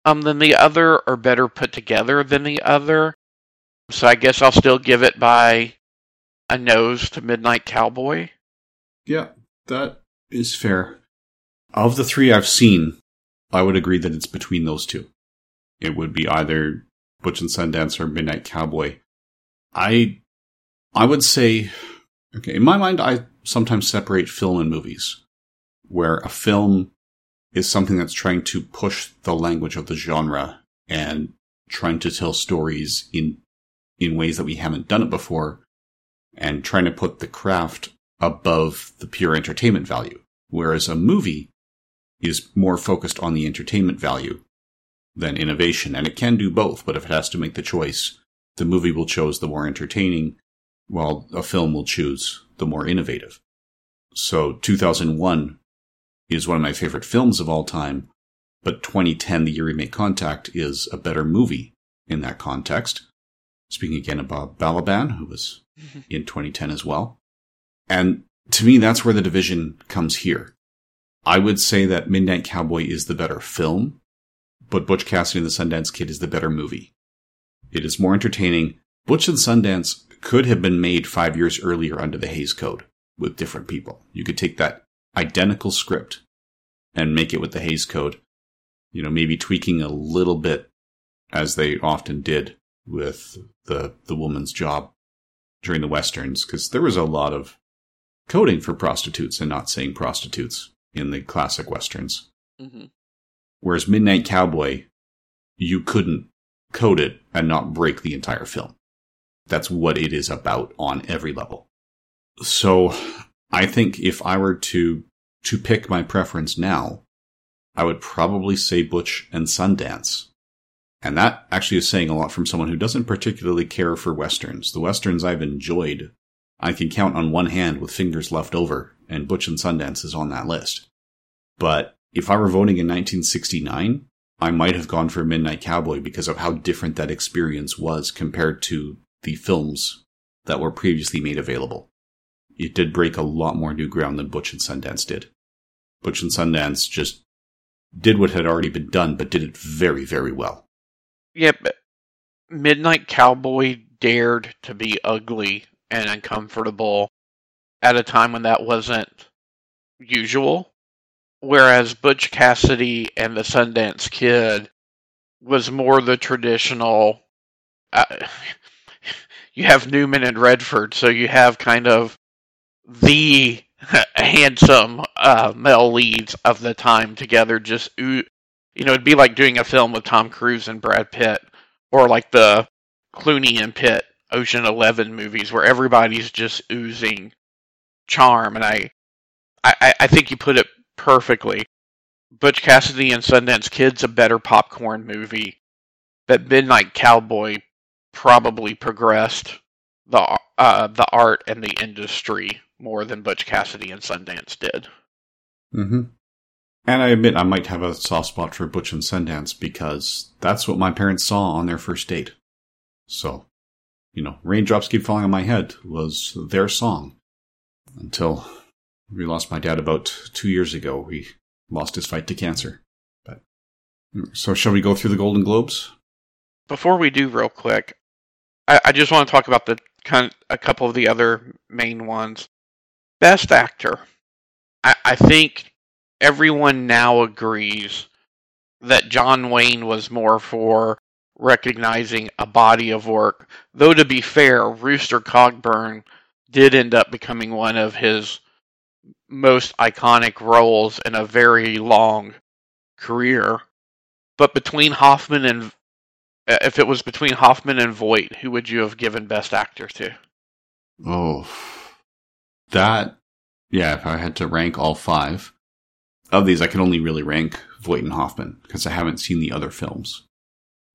um, than the other or better put together than the other. So I guess I'll still give it by a nose to Midnight Cowboy. Yeah, that is fair. Of the three I've seen, I would agree that it's between those two. It would be either Butch and Sundance or Midnight Cowboy. I, I would say, okay, in my mind, I sometimes separate film and movies, where a film is something that's trying to push the language of the genre and trying to tell stories in in ways that we haven't done it before and trying to put the craft above the pure entertainment value. Whereas a movie is more focused on the entertainment value than innovation. And it can do both, but if it has to make the choice, the movie will choose the more entertaining, while a film will choose the more innovative. So 2001, is one of my favorite films of all time, but 2010, the year we make contact, is a better movie in that context. Speaking again about Balaban, who was mm-hmm. in 2010 as well. And to me, that's where the division comes here. I would say that Midnight Cowboy is the better film, but Butch Cassidy and the Sundance Kid is the better movie. It is more entertaining. Butch and Sundance could have been made five years earlier under the Hays Code with different people. You could take that identical script and make it with the Hays Code, you know, maybe tweaking a little bit as they often did with the the woman's job during the westerns because there was a lot of coding for prostitutes and not saying prostitutes in the classic westerns. Mm-hmm. Whereas Midnight Cowboy, you couldn't code it and not break the entire film. That's what it is about on every level. So I think if I were to to pick my preference now, I would probably say Butch and Sundance. And that actually is saying a lot from someone who doesn't particularly care for westerns. The westerns I've enjoyed, I can count on one hand with fingers left over, and Butch and Sundance is on that list. But if I were voting in 1969, I might have gone for Midnight Cowboy because of how different that experience was compared to the films that were previously made available. It did break a lot more new ground than Butch and Sundance did. Butch and Sundance just did what had already been done, but did it very, very well. Yep. Yeah, Midnight Cowboy dared to be ugly and uncomfortable at a time when that wasn't usual. Whereas Butch Cassidy and the Sundance Kid was more the traditional. Uh, you have Newman and Redford, so you have kind of the handsome uh, male leads of the time together. Just you know, it'd be like doing a film with Tom Cruise and Brad Pitt, or like the Clooney and Pitt Ocean Eleven movies, where everybody's just oozing charm. And I, I, I think you put it perfectly. Butch Cassidy and Sundance Kid's a better popcorn movie. That Midnight Cowboy probably progressed the uh, the art and the industry more than Butch Cassidy and Sundance did. Mm-hmm. And I admit I might have a soft spot for Butch and Sundance because that's what my parents saw on their first date. So, you know, Raindrops Keep Falling on My Head was their song until we lost my dad about two years ago. He lost his fight to cancer. But so, shall we go through the Golden Globes? Before we do, real quick, I, I just want to talk about the kind of, a couple of the other main ones. Best Actor. I, I think everyone now agrees that John Wayne was more for recognizing a body of work. Though to be fair, Rooster Cogburn did end up becoming one of his most iconic roles in a very long career. But between Hoffman and if it was between Hoffman and Voight, who would you have given Best Actor to? Oh, that yeah. If I had to rank all five of these, I can only really rank Voight and Hoffman because I haven't seen the other films,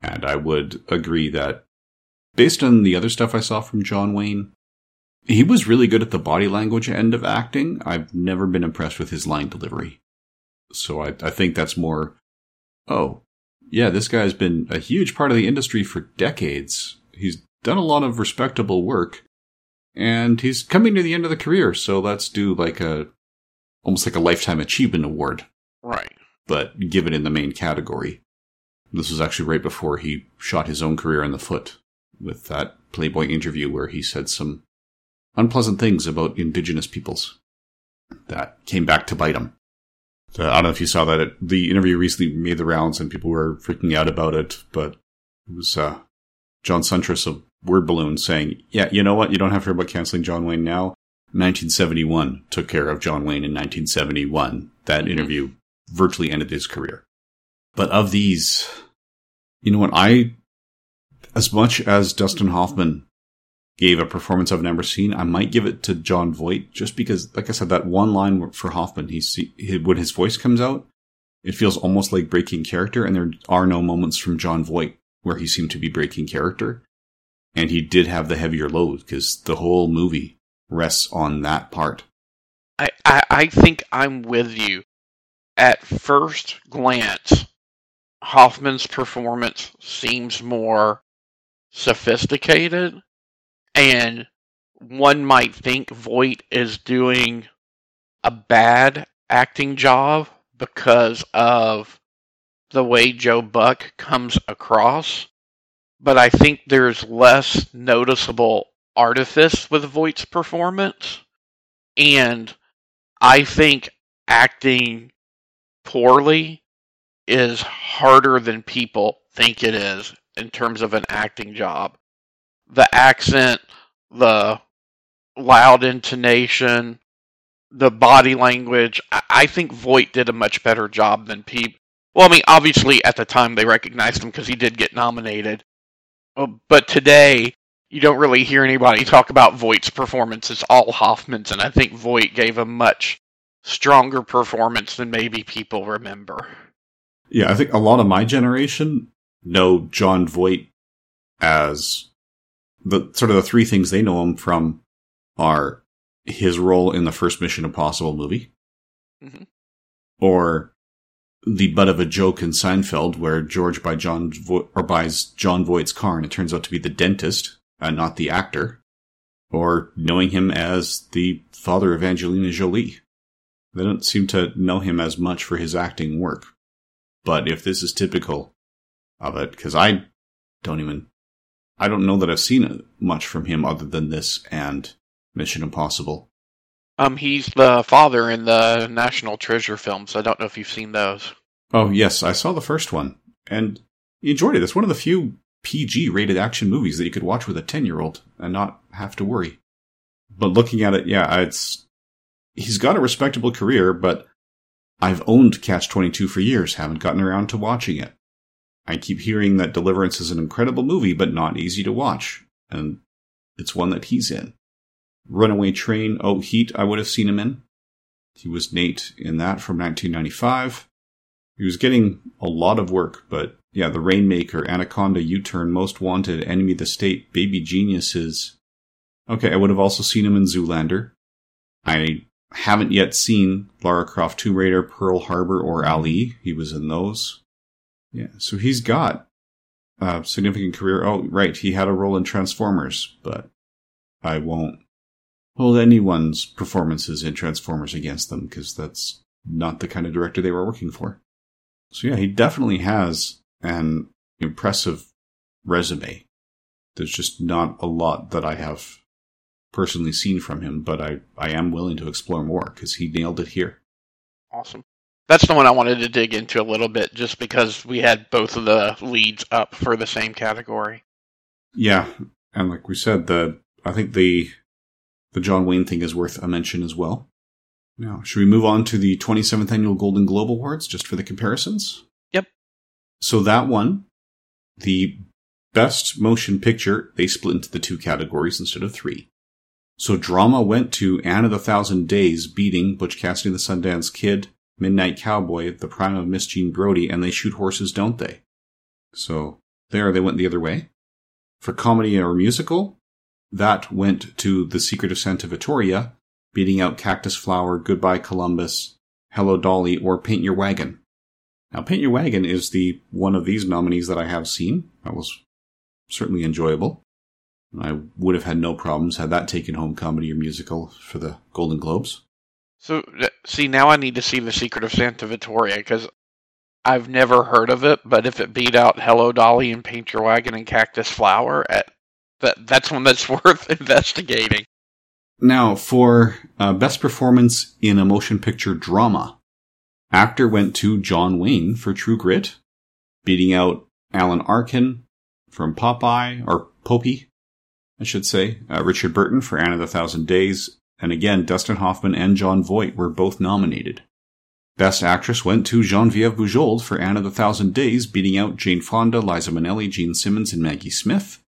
and I would agree that based on the other stuff I saw from John Wayne, he was really good at the body language end of acting. I've never been impressed with his line delivery. So I, I think that's more, oh, yeah, this guy's been a huge part of the industry for decades. He's done a lot of respectable work and he's coming to the end of the career. So let's do like a, almost like a lifetime achievement award. Right. But give it in the main category. This was actually right before he shot his own career in the foot with that Playboy interview where he said some unpleasant things about indigenous peoples that came back to bite him. So I don't know if you saw that. It, the interview recently made the rounds and people were freaking out about it, but it was uh, John Siuntres of Word Balloon saying, yeah, you know what? You don't have to worry about canceling John Wayne now. 1971 took care of John Wayne in 1971. That mm-hmm. interview virtually ended his career. But of these, you know what? I, as much as Dustin mm-hmm. Hoffman gave a performance I've never seen, I might give it to Jon Voight just because, like I said, that one line for Hoffman, he, when his voice comes out, it feels almost like breaking character, and there are no moments from Jon Voight where he seemed to be breaking character. And he did have the heavier load because the whole movie rests on that part. I, I, I think I'm with you. at first glance, Hoffman's performance seems more sophisticated, and one might think Voight is doing a bad acting job because of the way Joe Buck comes across. But I think there's less noticeable artifice with Voight's performance. And I think acting poorly is harder than people think it is in terms of an acting job. The accent, the loud intonation, the body language. I, think Voight did a much better job than Peep. Well, I mean, obviously at the time they recognized him because he did get nominated. But today, you don't really hear anybody talk about Voight's performance. It's all Hoffman's, and I think Voight gave a much stronger performance than maybe people remember. Yeah, I think a lot of my generation know Jon Voight as the sort of the three things they know him from are his role in the first Mission Impossible movie, mm-hmm. or the butt of a joke in Seinfeld where George by John Vo- or buys Jon Voight's car and it turns out to be the dentist and not the actor, or knowing him as the father of Angelina Jolie. They don't seem to know him as much for his acting work. But if this is typical of it, because I don't even, I don't know that I've seen much from him other than this and Mission Impossible. Um, he's the father in the National Treasure films. I don't know if you've seen those. Oh yes, I saw the first one and enjoyed it. It's one of the few PG rated action movies that you could watch with a ten year old and not have to worry. But looking at it, yeah, it's he's got a respectable career, but I've owned Catch Twenty Two for years, haven't gotten around to watching it. I keep hearing that Deliverance is an incredible movie, but not easy to watch, and it's one that he's in. Runaway Train, Oh Heat, I would have seen him in. He was Nate in that from 1995. He was getting a lot of work, but yeah, The Rainmaker, Anaconda, U Turn, Most Wanted, Enemy of the State, Baby Geniuses. Okay, I would have also seen him in Zoolander. I haven't yet seen Lara Croft Tomb Raider, Pearl Harbor, or Ali. He was in those. Yeah, so he's got a significant career. Oh, right, he had a role in Transformers, but I won't hold anyone's performances in Transformers against them because that's not the kind of director they were working for. So yeah, he definitely has an impressive resume. There's just not a lot that I have personally seen from him, but I, I am willing to explore more because he nailed it here. Awesome. That's the one I wanted to dig into a little bit just because we had both of the leads up for the same category. Yeah, and like we said, the I think the the John Wayne thing is worth a mention as well. Now, should we move on to the 27th Annual Golden Globe Awards just for the comparisons? So that one, the best motion picture, they split into the two categories instead of three. So drama went to Anne of the Thousand Days, beating Butch Cassidy and the Sundance Kid, Midnight Cowboy, The Prime of Miss Jean Brodie, and They Shoot Horses, Don't They? So there they went the other way. For comedy or musical, that went to The Secret of Santa Vittoria, beating out Cactus Flower, Goodbye Columbus, Hello Dolly, or Paint Your Wagon. Now, Paint Your Wagon is the one of these nominees that I have seen. That was certainly enjoyable. I would have had no problems had that taken home comedy or musical for the Golden Globes. So, see, now I need to see The Secret of Santa Vittoria because I've never heard of it, but if it beat out Hello Dolly and Paint Your Wagon and Cactus Flower, at that that's one that's worth investigating. Now, for uh, best performance in a motion picture drama, actor went to John Wayne for True Grit, beating out Alan Arkin from Popeye or Popi, I should say. Uh, Richard Burton for Anne of the Thousand Days, and again Dustin Hoffman and Jon Voight were both nominated. Best Actress went to Geneviève Bujold for Anne of the Thousand Days, beating out Jane Fonda, Liza Minnelli, Jean Simmons, and Maggie Smith.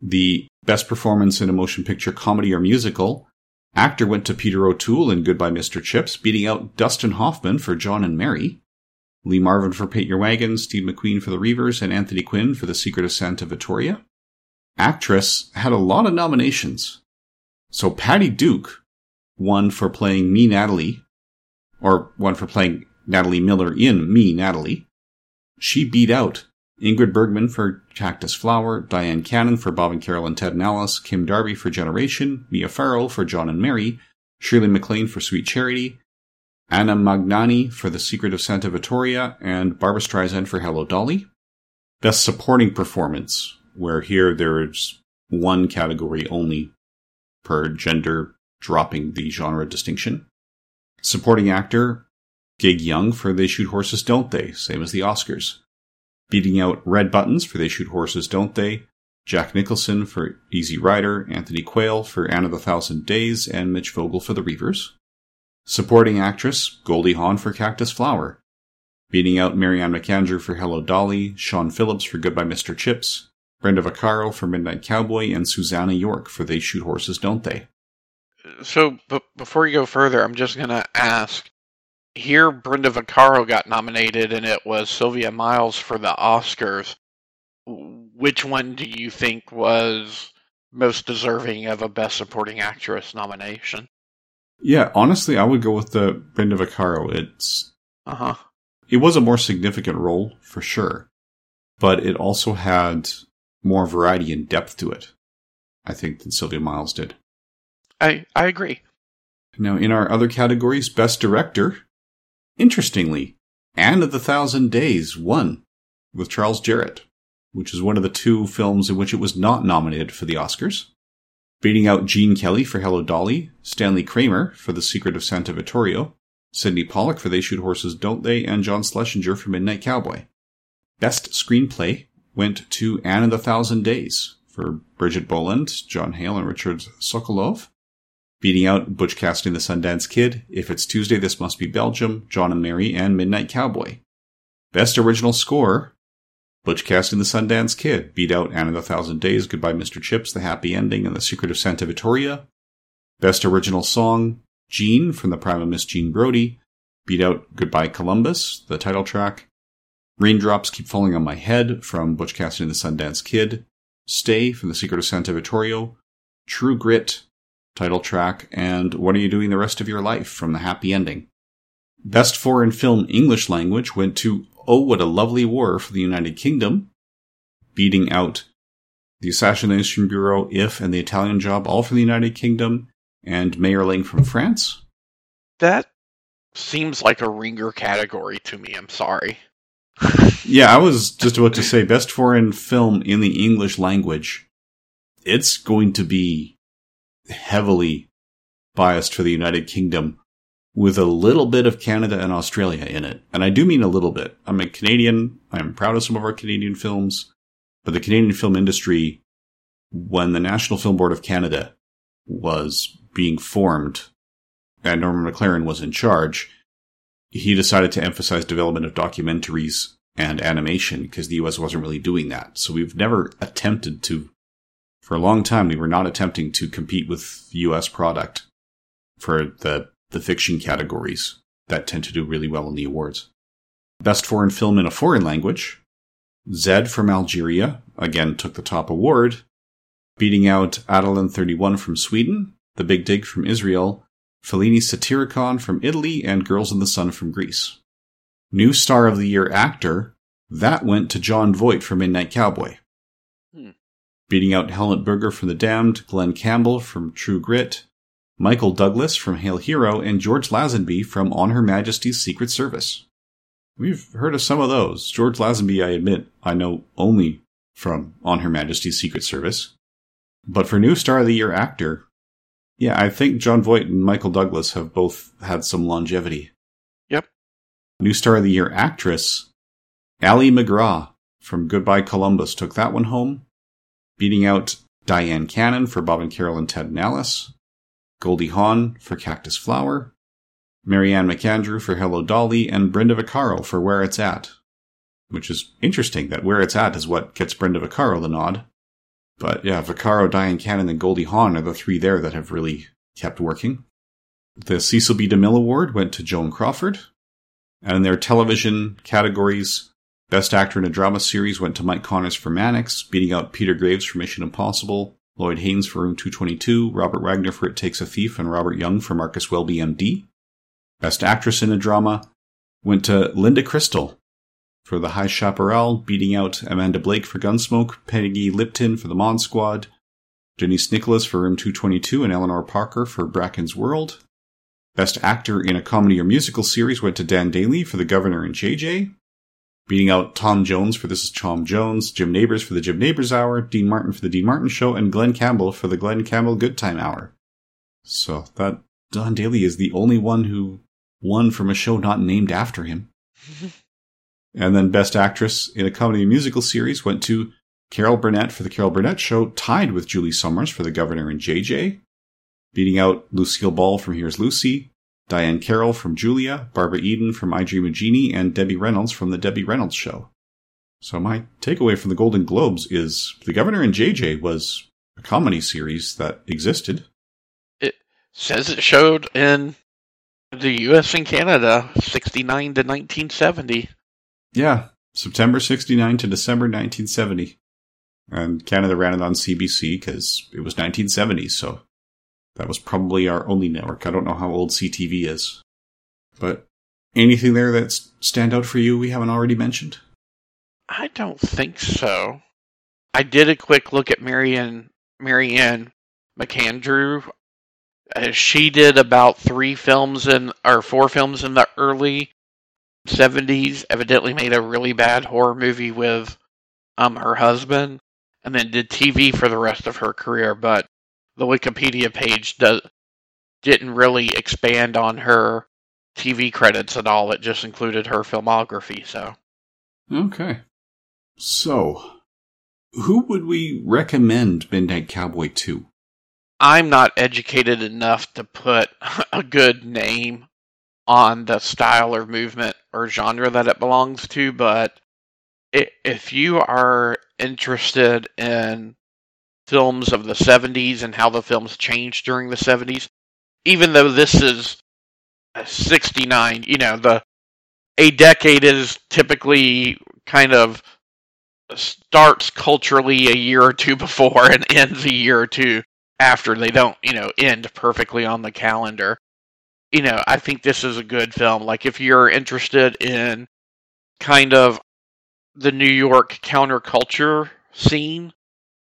The best performance in a motion picture comedy or musical. Actor went to Peter O'Toole in Goodbye Mr. Chips, beating out Dustin Hoffman for John and Mary. Lee Marvin for Paint Your Wagon, Steve McQueen for The Reivers, and Anthony Quinn for The Secret of Santa Vittoria. Actress had a lot of nominations. So Patty Duke won for playing Me Natalie, or won for playing Natalie Miller in Me, Natalie. She beat out Ingrid Bergman for Cactus Flower, Dyan Cannon for Bob and Carol and Ted and Alice, Kim Darby for Generation, Mia Farrow for John and Mary, Shirley MacLaine for Sweet Charity, Anna Magnani for The Secret of Santa Vittoria, and Barbra Streisand for Hello Dolly. Best Supporting Performance, where here there's one category only per gender, dropping the genre distinction. Supporting Actor, Gig Young for They Shoot Horses, Don't They? Same as the Oscars. Beating out Red Buttons for They Shoot Horses, Don't They? Jack Nicholson for Easy Rider, Anthony Quayle for Anne of the Thousand Days, and Mitch Vogel for The Reivers. Supporting actress, Goldie Hawn for Cactus Flower. Beating out Marianne McAndrew for Hello Dolly, Siân Phillips for Goodbye Mr. Chips, Brenda Vaccaro for Midnight Cowboy, and Susannah York for They Shoot Horses, Don't They? So, but before you go further, I'm just going to ask. Here, Brenda Vaccaro got nominated, and it was Sylvia Miles for the Oscars. Which one do you think was most deserving of a Best Supporting Actress nomination? Yeah, honestly, I would go with the Brenda Vaccaro. It's uh huh. It was a more significant role for sure, but it also had more variety and depth to it. I think than Sylvia Miles did. I I agree. Now, in our other categories, Best Director, interestingly, Anne of the Thousand Days won with Charles Jarrott, which is one of the two films in which it was not nominated for the Oscars beating out Gene Kelly for Hello Dolly, Stanley Kramer for The Secret of Santa Vittorio, Sydney Pollack for They Shoot Horses, Don't They, and John Schlesinger for Midnight Cowboy. Best Screenplay went to Anne of the Thousand Days for Bridget Boland, John Hale, and Richard Sokolove. Beating out Butch Cassidy and the Sundance Kid, If It's Tuesday, This Must Be Belgium, John and Mary, and Midnight Cowboy. Best Original Score Butch Cassidy and the Sundance Kid beat out Anne of the Thousand Days, Goodbye Mr. Chips, The Happy Ending, and The Secret of Santa Vittoria. Best Original Song, Jean from the Prime of Miss Jean Brodie beat out Goodbye Columbus, the title track. Raindrops Keep Falling on My Head from Butch Cassidy and the Sundance Kid. Stay from The Secret of Santa Vittorio. True Grit, title track, and What Are You Doing the Rest of Your Life from The Happy Ending. Best Foreign Film English Language went to Oh, What a Lovely War for the United Kingdom, beating out the Assassination Bureau, If, and the Italian Job, all from the United Kingdom, and Mayerling from France. That seems like a ringer category to me. I'm sorry. yeah, I was just about to say best foreign film in the English language. It's going to be heavily biased for the United Kingdom with a little bit of Canada and Australia in it. And I do mean a little bit. I'm a Canadian. I'm proud of some of our Canadian films, but the Canadian film industry, when the National Film Board of Canada was being formed and Norman McLaren was in charge, he decided to emphasize development of documentaries and animation because the US wasn't really doing that. So we've never attempted to, for a long time, we were not attempting to compete with US product for the the fiction categories that tend to do really well in the awards. Best foreign film in a foreign language. Zed from Algeria again took the top award, beating out Ådalen 31 from Sweden, The Big Dig from Israel, Fellini's Satyricon from Italy, and Girls in the Sun from Greece. New Star of the Year actor, that went to Jon Voight for Midnight Cowboy. Beating out Helmut Berger from The Damned, Glen Campbell from True Grit, Michael Douglas from Hail Hero, and George Lazenby from On Her Majesty's Secret Service. We've heard of some of those. George Lazenby, I admit, I know only from On Her Majesty's Secret Service. But for New Star of the Year actor, yeah, I think Jon Voight and Michael Douglas have both had some longevity. Yep. New Star of the Year actress, Ali MacGraw from Goodbye Columbus took that one home, beating out Dyan Cannon for Bob and Carol and Ted and Alice, Goldie Hawn for Cactus Flower, Marianne McAndrew for Hello Dolly, and Brenda Vaccaro for Where It's At. Which is interesting that Where It's At is what gets Brenda Vaccaro the nod. But yeah, Vaccaro, Dyan Cannon, and Goldie Hawn are the three there that have really kept working. The Cecil B. DeMille Award went to Joan Crawford. And in their television categories, Best Actor in a Drama Series went to Mike Connors for Mannix, beating out Peter Graves for Mission Impossible, Lloyd Haynes for Room 222, Robert Wagner for It Takes a Thief, and Robert Young for Marcus Welby, MD. Best Actress in a Drama, went to Linda Cristal for The High Chaparral, beating out Amanda Blake for Gunsmoke, Peggy Lipton for The Mod Squad, Denise Nicholas for Room 222, and Eleanor Parker for Bracken's World. Best Actor in a Comedy or Musical Series went to Dan Dailey for The Governor and JJ, beating out Tom Jones for This is Tom Jones, Jim Nabors for The Jim Nabors Hour, Dean Martin for The Dean Martin Show, and Glen Campbell for The Glen Campbell Good Time Hour. So that Don Dailey is the only one who won from a show not named after him. and then Best Actress in a Comedy Musical Series went to Carol Burnett for The Carol Burnett Show, tied with Julie Sommars for The Governor and JJ, beating out Lucille Ball from Here's Lucy, Diahann Carroll from Julia, Barbara Eden from I Dream of Jeannie, and Debbie Reynolds from The Debbie Reynolds Show. So my takeaway from the Golden Globes is The Governor and JJ was a comedy series that existed. It says it showed in the US and Canada 69 to 1970. Yeah, September 69 to December 1970. And Canada ran it on CBC because it was 1970, so that was probably our only network. I don't know how old CTV is. But anything there that stand out for you we haven't already mentioned? I don't think so. I did a quick look at Marianne Marianne McAndrew. Uh, she did about three films in or four films in the early 70s. Evidently made a really bad horror movie with um her husband and then did TV for the rest of her career, but the Wikipedia page does didn't really expand on her TV credits at all. It just included her filmography, so. Okay. So, who would we recommend Midnight Cowboy to? I'm not educated enough to put a good name on the style or movement or genre that it belongs to, but if you are interested in films of the 70s and how the films changed during the 70s, even though this is 69, you know, the a decade is typically kind of starts culturally a year or two before and ends a year or two after. They don't, you know, end perfectly on the calendar. You know, I think this is a good film. Like if you're interested in kind of the New York counterculture scene.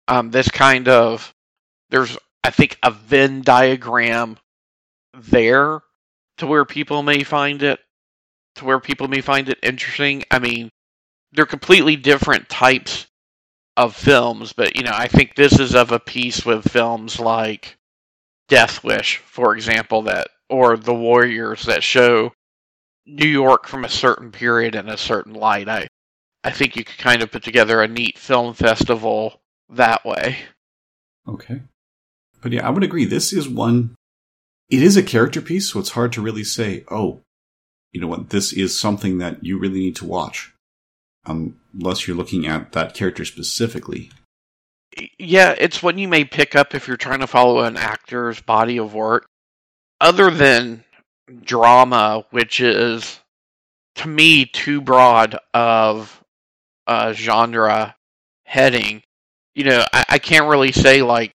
Um, this kind of there's I think a Venn diagram there to where people may find it to where people may find it interesting. I mean, they're completely different types of films, but you know, I think this is of a piece with films like Death Wish, for example, that or The Warriors that show New York from a certain period in a certain light. I I think you could kind of put together a neat film festival that way. Okay. But yeah, I would agree. This is one. It is a character piece, so it's hard to really say, oh, you know what, this is something that you really need to watch. Um, unless you're looking at that character specifically. Yeah, it's one you may pick up if you're trying to follow an actor's body of work. Other than drama, which is, to me, too broad of a genre heading, you know, I, I can't really say like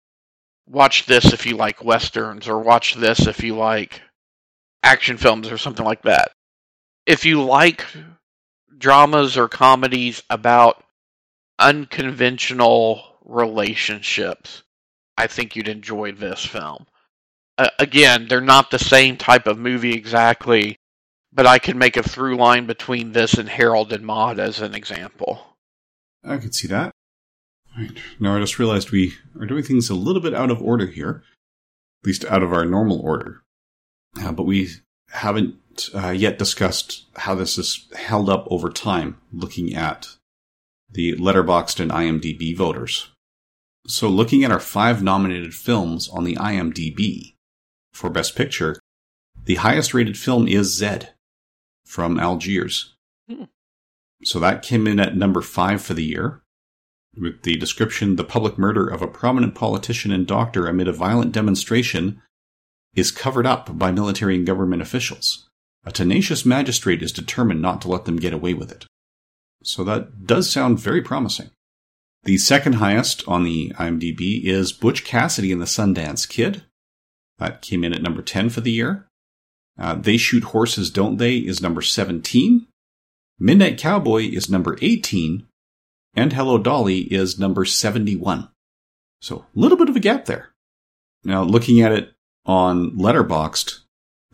watch this if you like westerns or watch this if you like action films or something like that. If you like dramas or comedies about unconventional relationships, I think you'd enjoy this film. Uh, again, they're not the same type of movie exactly, but I can make a through line between this and Harold and Maude as an example. I could see that. Right. Now I just realized we are doing things a little bit out of order here, at least out of our normal order. Uh, but we haven't uh, yet discussed how this is held up over time, looking at the Letterboxd and IMDb voters. So, looking at our five nominated films on the IMDb for Best Picture, the highest rated film is Zed from Algiers. Hmm. So that came in at number five for the year, with the description The public murder of a prominent politician and doctor amid a violent demonstration is covered up by military and government officials. A tenacious magistrate is determined not to let them get away with it. So that does sound very promising. The second highest on the IMDb is Butch Cassidy and the Sundance Kid. That came in at number 10 for the year. Uh, they Shoot Horses, Don't They is number 17. Midnight Cowboy is number 18. And Hello Dolly is number 71. So a little bit of a gap there. Now, looking at it on Letterboxd,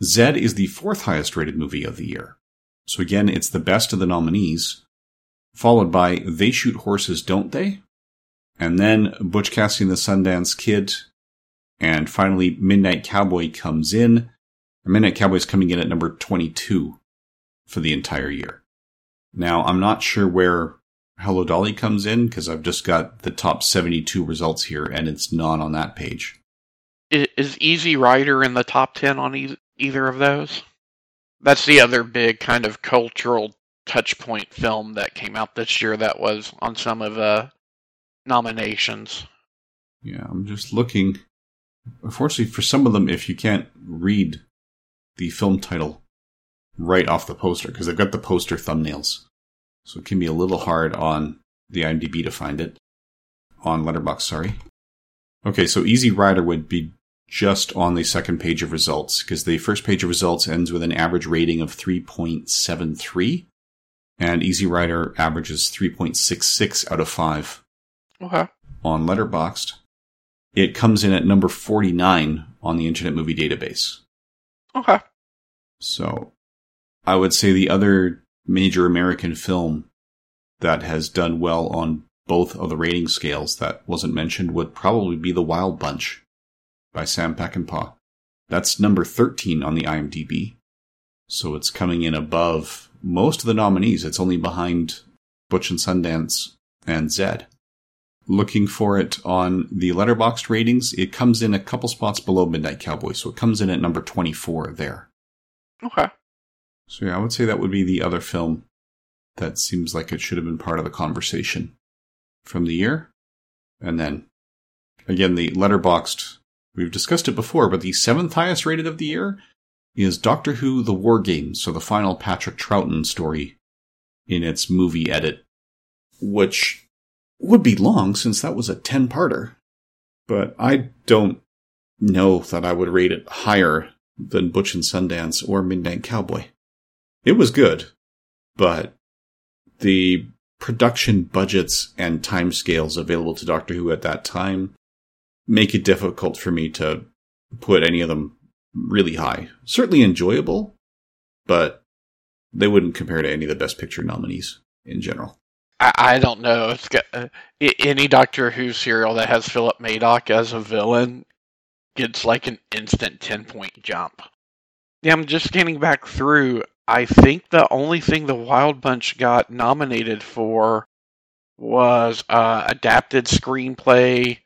Zed is the fourth highest rated movie of the year. So again, it's the best of the nominees, followed by They Shoot Horses, Don't They? And then Butch Cassidy and the Sundance Kid. And finally, Midnight Cowboy comes in. Midnight Cowboy is coming in at number 22 for the entire year. Now, I'm not sure where Hello Dolly comes in because I've just got the top 72 results here and it's not on that page. Is Easy Rider in the top 10 on e- either of those? That's the other big kind of cultural touchpoint film that came out this year that was on some of the nominations. Yeah, I'm just looking. Unfortunately, for some of them, if you can't read the film title right off the poster, because they've got the poster thumbnails, so it can be a little hard on the IMDb to find it. On Letterboxd, sorry. Okay, so Easy Rider would be just on the second page of results, because the first page of results ends with an average rating of 3.73, and Easy Rider averages 3.66 out of 5 Okay. on Letterboxd. It comes in at number 49 on the Internet Movie Database. Okay. So I would say the other major American film that has done well on both of the rating scales that wasn't mentioned would probably be The Wild Bunch by Sam Peckinpah. That's number 13 on the IMDb. So it's coming in above most of the nominees. It's only behind Butch and Sundance and Zed. Looking for it on the Letterboxd ratings, it comes in a couple spots below Midnight Cowboy, so it comes in at number 24 there. Okay. So yeah, I would say that would be the other film that seems like it should have been part of the conversation from the year. And then again, the Letterboxd, we've discussed it before, but the seventh highest rated of the year is Doctor Who The War Games, so the final Patrick Troughton story in its movie edit, which would be long since that was a 10 parter. But I don't know that I would rate it higher than Butch and Sundance or Midnight Cowboy. It was good, but the production budgets and timescales available to Doctor Who at that time make it difficult for me to put any of them really high. Certainly enjoyable, but they wouldn't compare to any of the Best Picture nominees in general. I, don't know. Got, uh, any Doctor Who serial that has Philip Madoc as a villain gets like an instant 10 point jump. Yeah, I'm just scanning back through. I think the only thing the Wild Bunch got nominated for was uh, adapted screenplay,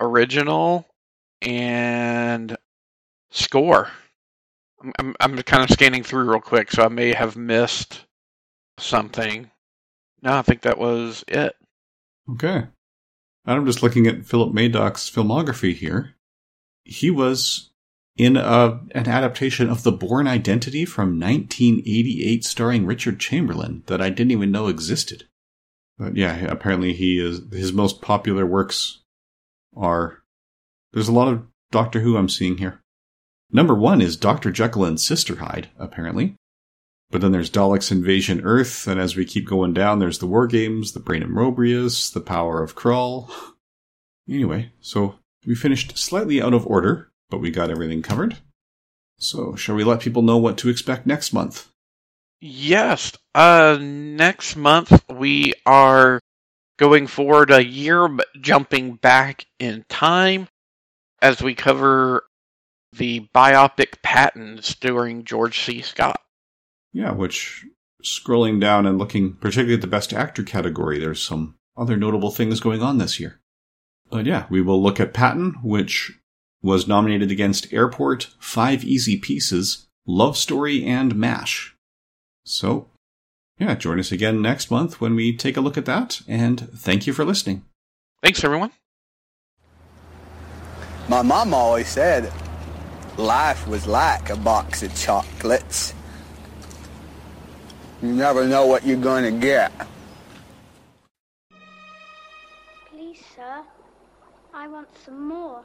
original, and score. I'm, I'm, kind of scanning through real quick, so I may have missed something. No, I think that was it. Okay. I'm just looking at Philip Madoc's filmography here. He was in a, an adaptation of The Bourne Identity from 1988 starring Richard Chamberlain that I didn't even know existed. But yeah, apparently he is, his most popular works are, there's a lot of Doctor Who I'm seeing here. Number one is Dr. Jekyll and Sister Hyde, apparently. But then there's Daleks Invasion Earth, and as we keep going down, there's the War Games, the Brain of Morbius, the Power of Kroll. Anyway, so we finished slightly out of order, but we got everything covered. So, shall we let people know what to expect next month? Yes. Uh, next month we are going forward a year, but jumping back in time as we cover the biopic Patton during George C. Scott. Yeah, which, scrolling down and looking particularly at the Best Actor category, there's some other notable things going on this year. But yeah, we will look at Patton, which was nominated against Airport, Five Easy Pieces, Love Story, and MASH. So, yeah, join us again next month when we take a look at that, and thank you for listening. Thanks, everyone. My mom always said life was like a box of chocolates. You never know what you're going to get. Please, sir, I want some more.